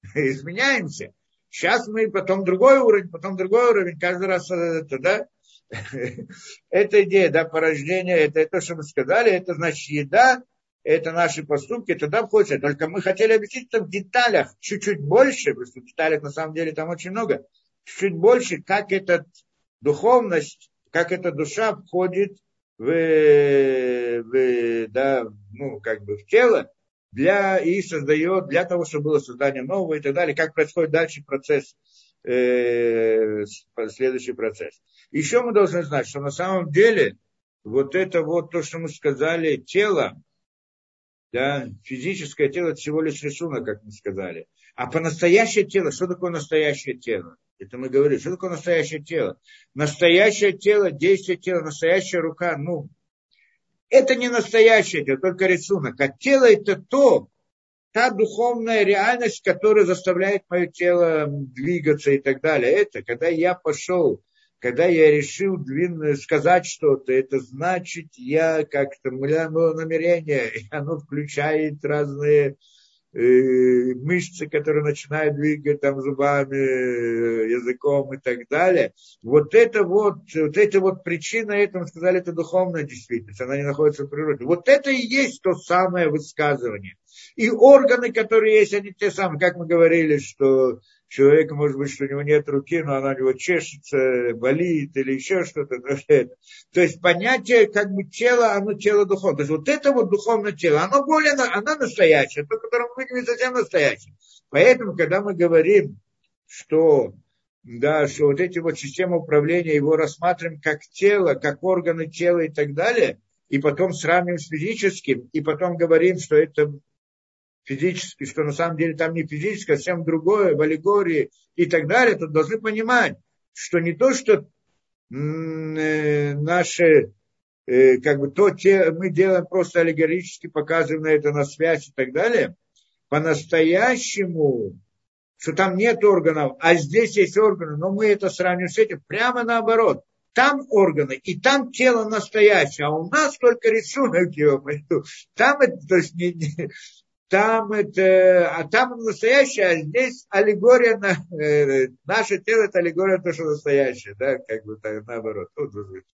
Изменяемся. Сейчас мы потом другой уровень, потом другой уровень. Каждый раз это, да? Эта идея, да, порождения, это то, что мы сказали, это значит еда, это наши поступки, туда входит. Только мы хотели объяснить это в деталях чуть-чуть больше, потому что в деталях на самом деле там очень много, чуть больше, как эта духовность, как эта душа входит в, в да, ну, как бы в тело, для, и создает для того, чтобы было создание нового и так далее, как происходит дальше процесс, э, следующий процесс. Еще мы должны знать, что на самом деле вот это вот то, что мы сказали, тело, да, физическое тело это всего лишь рисунок, как мы сказали. А по настоящее тело, что такое настоящее тело? Это мы говорим, что такое настоящее тело? Настоящее тело, действие тела, настоящая рука, ну, это не настоящее тело, только рисунок. А тело это то, та духовная реальность, которая заставляет мое тело двигаться и так далее. Это когда я пошел когда я решил двинуть, сказать что-то, это значит, я как-то, мое намерение, оно включает разные мышцы, которые начинают двигать там зубами, языком и так далее. Вот это вот, вот эта вот причина этому, сказали, это духовная действительность, она не находится в природе. Вот это и есть то самое высказывание. И органы, которые есть, они те самые, как мы говорили, что человек, может быть, что у него нет руки, но она у него чешется, болит или еще что-то. То есть понятие как бы тело, оно тело духовное. То есть вот это вот духовное тело, оно более, оно настоящее, то, которое мы видим, совсем настоящее. Поэтому, когда мы говорим, что да, что вот эти вот системы управления, его рассматриваем как тело, как органы тела и так далее, и потом сравниваем с физическим, и потом говорим, что это физически, что на самом деле там не физическое, а совсем другое, в аллегории и так далее, то должны понимать, что не то, что э, наши, э, как бы то, те, мы делаем просто аллегорически, показываем на это на связь и так далее, по-настоящему, что там нет органов, а здесь есть органы, но мы это сравниваем с этим, прямо наоборот. Там органы, и там тело настоящее, а у нас только рисунок его. Там это, то есть, не, не, там это, а там настоящее, а здесь аллегория на э, наше тело, это аллегория то, что настоящее, да, как бы так, наоборот. Вот,